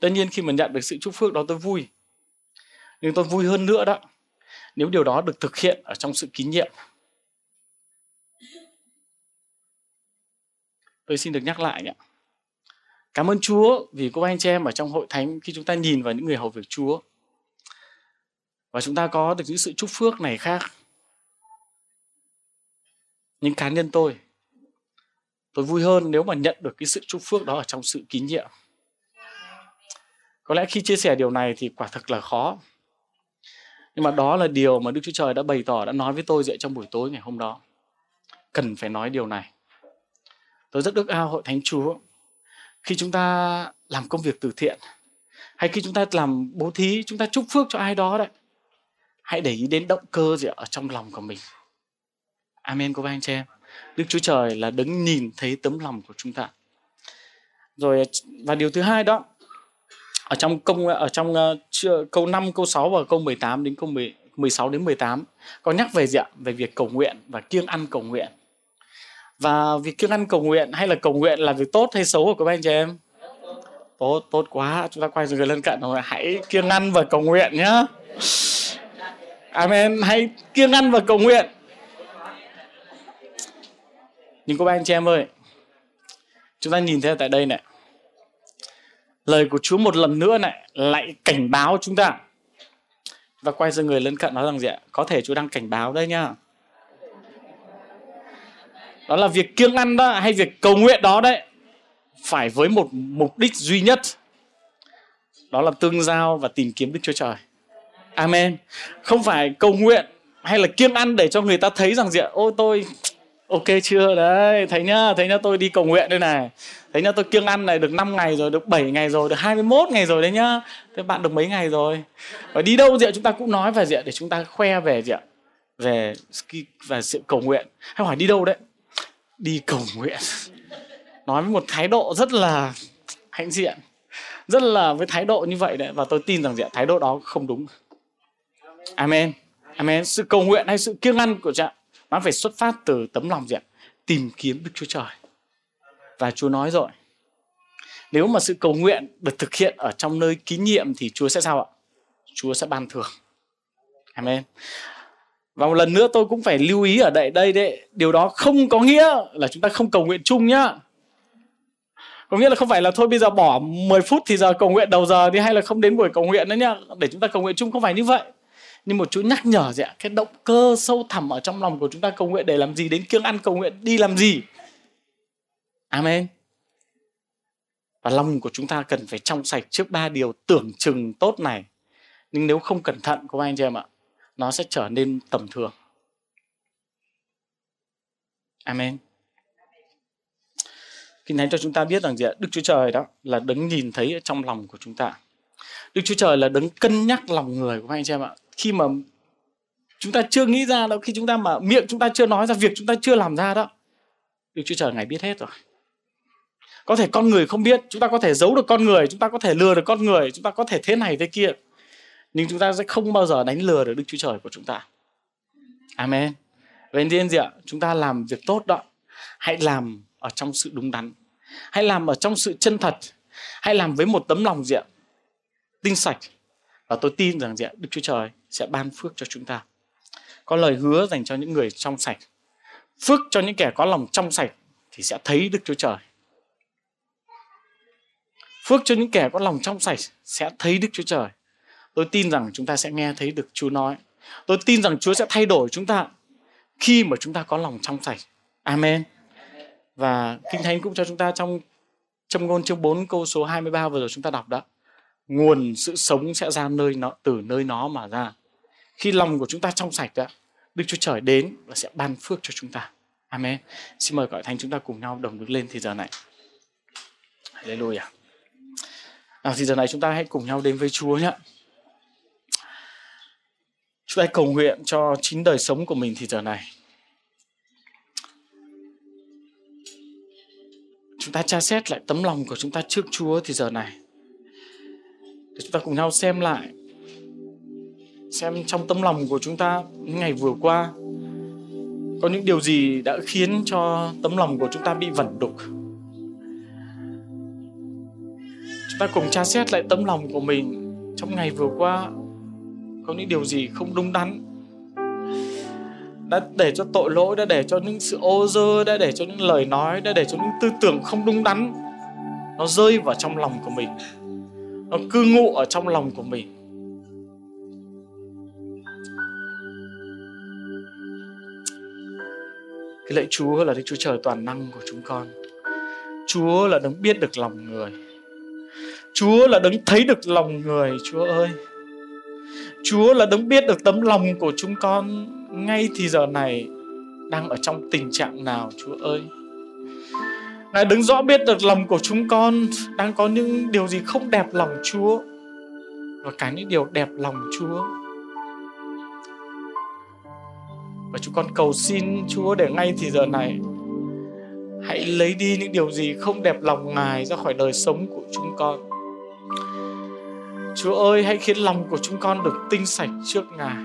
tất nhiên khi mà nhận được sự chúc phước đó tôi vui nhưng tôi vui hơn nữa đó nếu điều đó được thực hiện ở trong sự kín nhiệm tôi xin được nhắc lại nhé cảm ơn chúa vì cô anh chị em ở trong hội thánh khi chúng ta nhìn vào những người hầu việc chúa và chúng ta có được những sự chúc phước này khác. Nhưng cá nhân tôi tôi vui hơn nếu mà nhận được cái sự chúc phước đó ở trong sự kín nhiệm. Có lẽ khi chia sẻ điều này thì quả thực là khó. Nhưng mà đó là điều mà đức chúa trời đã bày tỏ, đã nói với tôi dậy trong buổi tối ngày hôm đó. Cần phải nói điều này. Tôi rất ước ao hội thánh chúa. Khi chúng ta làm công việc từ thiện, hay khi chúng ta làm bố thí, chúng ta chúc phước cho ai đó đấy hãy để ý đến động cơ gì ở trong lòng của mình amen cô bác anh chị em đức chúa trời là đứng nhìn thấy tấm lòng của chúng ta rồi và điều thứ hai đó ở trong công ở trong uh, câu 5, câu 6 và câu 18 đến câu 10, 16 đến 18 có nhắc về gì ạ? Về việc cầu nguyện và kiêng ăn cầu nguyện. Và việc kiêng ăn cầu nguyện hay là cầu nguyện là việc tốt hay xấu của các anh chị em? Tốt, tốt quá. Chúng ta quay người lân cận rồi. Hãy kiêng ăn và cầu nguyện nhá. À, Amen. Hãy kiêng ăn và cầu nguyện. Nhưng các anh chị em ơi, chúng ta nhìn thấy tại đây này. Lời của Chúa một lần nữa này lại cảnh báo chúng ta. Và quay sang người lân cận nói rằng gì ạ? Có thể Chúa đang cảnh báo đây nha. Đó là việc kiêng ăn đó hay việc cầu nguyện đó đấy phải với một mục đích duy nhất. Đó là tương giao và tìm kiếm Đức Chúa Trời. Amen. Không phải cầu nguyện hay là kiêng ăn để cho người ta thấy rằng gì ạ? Ôi, tôi ok chưa? Đấy, thấy nhá thấy nhá, tôi đi cầu nguyện đây này. Thấy nhá, tôi kiêng ăn này được 5 ngày rồi, được 7 ngày rồi, được 21 ngày rồi đấy nhá. Thế bạn được mấy ngày rồi? Và đi đâu gì ạ? Chúng ta cũng nói về gì ạ? Để chúng ta khoe về gì ạ? Về và sự cầu nguyện. Hay hỏi đi đâu đấy? Đi cầu nguyện. Nói với một thái độ rất là hãnh diện, rất là với thái độ như vậy đấy. Và tôi tin rằng gì ạ? Thái độ đó không đúng amen. Amen. Sự cầu nguyện hay sự kiêng ăn của cha, nó phải xuất phát từ tấm lòng gì ạ? Tìm kiếm đức chúa trời. Và chúa nói rồi, nếu mà sự cầu nguyện được thực hiện ở trong nơi kín nhiệm thì chúa sẽ sao ạ? Chúa sẽ ban thưởng. Amen. Và một lần nữa tôi cũng phải lưu ý ở đây đây đấy, điều đó không có nghĩa là chúng ta không cầu nguyện chung nhá. Có nghĩa là không phải là thôi bây giờ bỏ 10 phút thì giờ cầu nguyện đầu giờ đi, hay là không đến buổi cầu nguyện nữa nhá. Để chúng ta cầu nguyện chung không phải như vậy nhưng một chú nhắc nhở gì ạ? Cái động cơ sâu thẳm ở trong lòng của chúng ta cầu nguyện để làm gì? Đến kiêng ăn cầu nguyện, đi làm gì? Amen. Và lòng của chúng ta cần phải trong sạch trước ba điều tưởng chừng tốt này. Nhưng nếu không cẩn thận các anh chị em ạ, nó sẽ trở nên tầm thường. Amen. Kinh Thánh cho chúng ta biết rằng gì ạ? Đức Chúa Trời đó là đấng nhìn thấy ở trong lòng của chúng ta. Đức Chúa Trời là đấng cân nhắc lòng người của anh chị em ạ khi mà chúng ta chưa nghĩ ra đâu khi chúng ta mà miệng chúng ta chưa nói ra, việc chúng ta chưa làm ra đó, Đức Chúa Trời, ngài biết hết rồi. Có thể con người không biết, chúng ta có thể giấu được con người, chúng ta có thể lừa được con người, chúng ta có thể thế này thế kia. Nhưng chúng ta sẽ không bao giờ đánh lừa được Đức Chúa Trời của chúng ta. Amen. Vậy nên gì ạ, chúng ta làm việc tốt đó. Hãy làm ở trong sự đúng đắn. Hãy làm ở trong sự chân thật. Hãy làm với một tấm lòng gì ạ? Tinh sạch. Và tôi tin rằng Đức Chúa Trời sẽ ban phước cho chúng ta. Có lời hứa dành cho những người trong sạch. Phước cho những kẻ có lòng trong sạch thì sẽ thấy Đức Chúa Trời. Phước cho những kẻ có lòng trong sạch sẽ thấy Đức Chúa Trời. Tôi tin rằng chúng ta sẽ nghe thấy được Chúa nói. Tôi tin rằng Chúa sẽ thay đổi chúng ta khi mà chúng ta có lòng trong sạch. Amen. Và Kinh Thánh cũng cho chúng ta trong trong ngôn chương 4 câu số 23 vừa rồi chúng ta đọc đó nguồn sự sống sẽ ra nơi nó từ nơi nó mà ra khi lòng của chúng ta trong sạch đó đức chúa trời đến và sẽ ban phước cho chúng ta amen xin mời gọi thánh chúng ta cùng nhau đồng đứng lên thì giờ này Hallelujah. À, thì giờ này chúng ta hãy cùng nhau đến với Chúa nhé. Chúng ta cầu nguyện cho chính đời sống của mình thì giờ này. Chúng ta tra xét lại tấm lòng của chúng ta trước Chúa thì giờ này để chúng ta cùng nhau xem lại. Xem trong tâm lòng của chúng ta những ngày vừa qua, có những điều gì đã khiến cho tấm lòng của chúng ta bị vẩn đục? Chúng ta cùng tra xét lại tấm lòng của mình trong ngày vừa qua, có những điều gì không đúng đắn? Đã để cho tội lỗi, đã để cho những sự ô dơ, đã để cho những lời nói, đã để cho những tư tưởng không đúng đắn, nó rơi vào trong lòng của mình nó cư ngụ ở trong lòng của mình cái lạy Chúa là Đức Chúa Trời toàn năng của chúng con Chúa là đấng biết được lòng người. Chúa là đấng thấy được lòng người, Chúa ơi. Chúa là đấng biết được tấm lòng của chúng con ngay thì giờ này đang ở trong tình trạng nào, Chúa ơi. Ngài đứng rõ biết được lòng của chúng con đang có những điều gì không đẹp lòng Chúa và cả những điều đẹp lòng Chúa. Và chúng con cầu xin Chúa để ngay thì giờ này hãy lấy đi những điều gì không đẹp lòng Ngài ra khỏi đời sống của chúng con. Chúa ơi, hãy khiến lòng của chúng con được tinh sạch trước Ngài.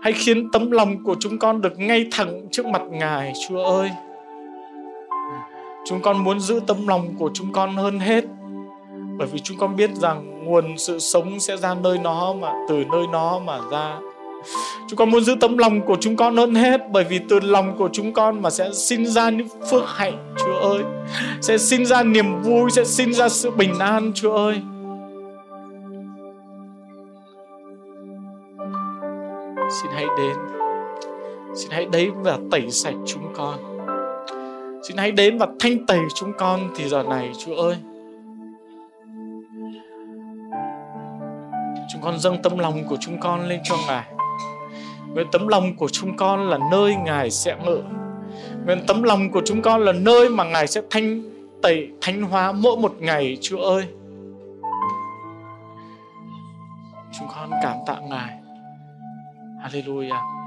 Hãy khiến tấm lòng của chúng con được ngay thẳng trước mặt Ngài, Chúa ơi. Chúng con muốn giữ tấm lòng của chúng con hơn hết. Bởi vì chúng con biết rằng nguồn sự sống sẽ ra nơi nó mà, từ nơi nó mà ra. Chúng con muốn giữ tấm lòng của chúng con hơn hết, bởi vì từ lòng của chúng con mà sẽ sinh ra những phước hạnh, chúa ơi. Sẽ sinh ra niềm vui, sẽ sinh ra sự bình an, chúa ơi. Xin hãy đến. Xin hãy đến và tẩy sạch chúng con xin hãy đến và thanh tẩy chúng con thì giờ này, chúa ơi. Chúng con dâng tấm lòng của chúng con lên cho ngài. Nguyện tấm lòng của chúng con là nơi ngài sẽ ngự nguyện tấm lòng của chúng con là nơi mà ngài sẽ thanh tẩy, thánh hóa mỗi một ngày, chúa ơi. Chúng con cảm tạ ngài. Hallelujah.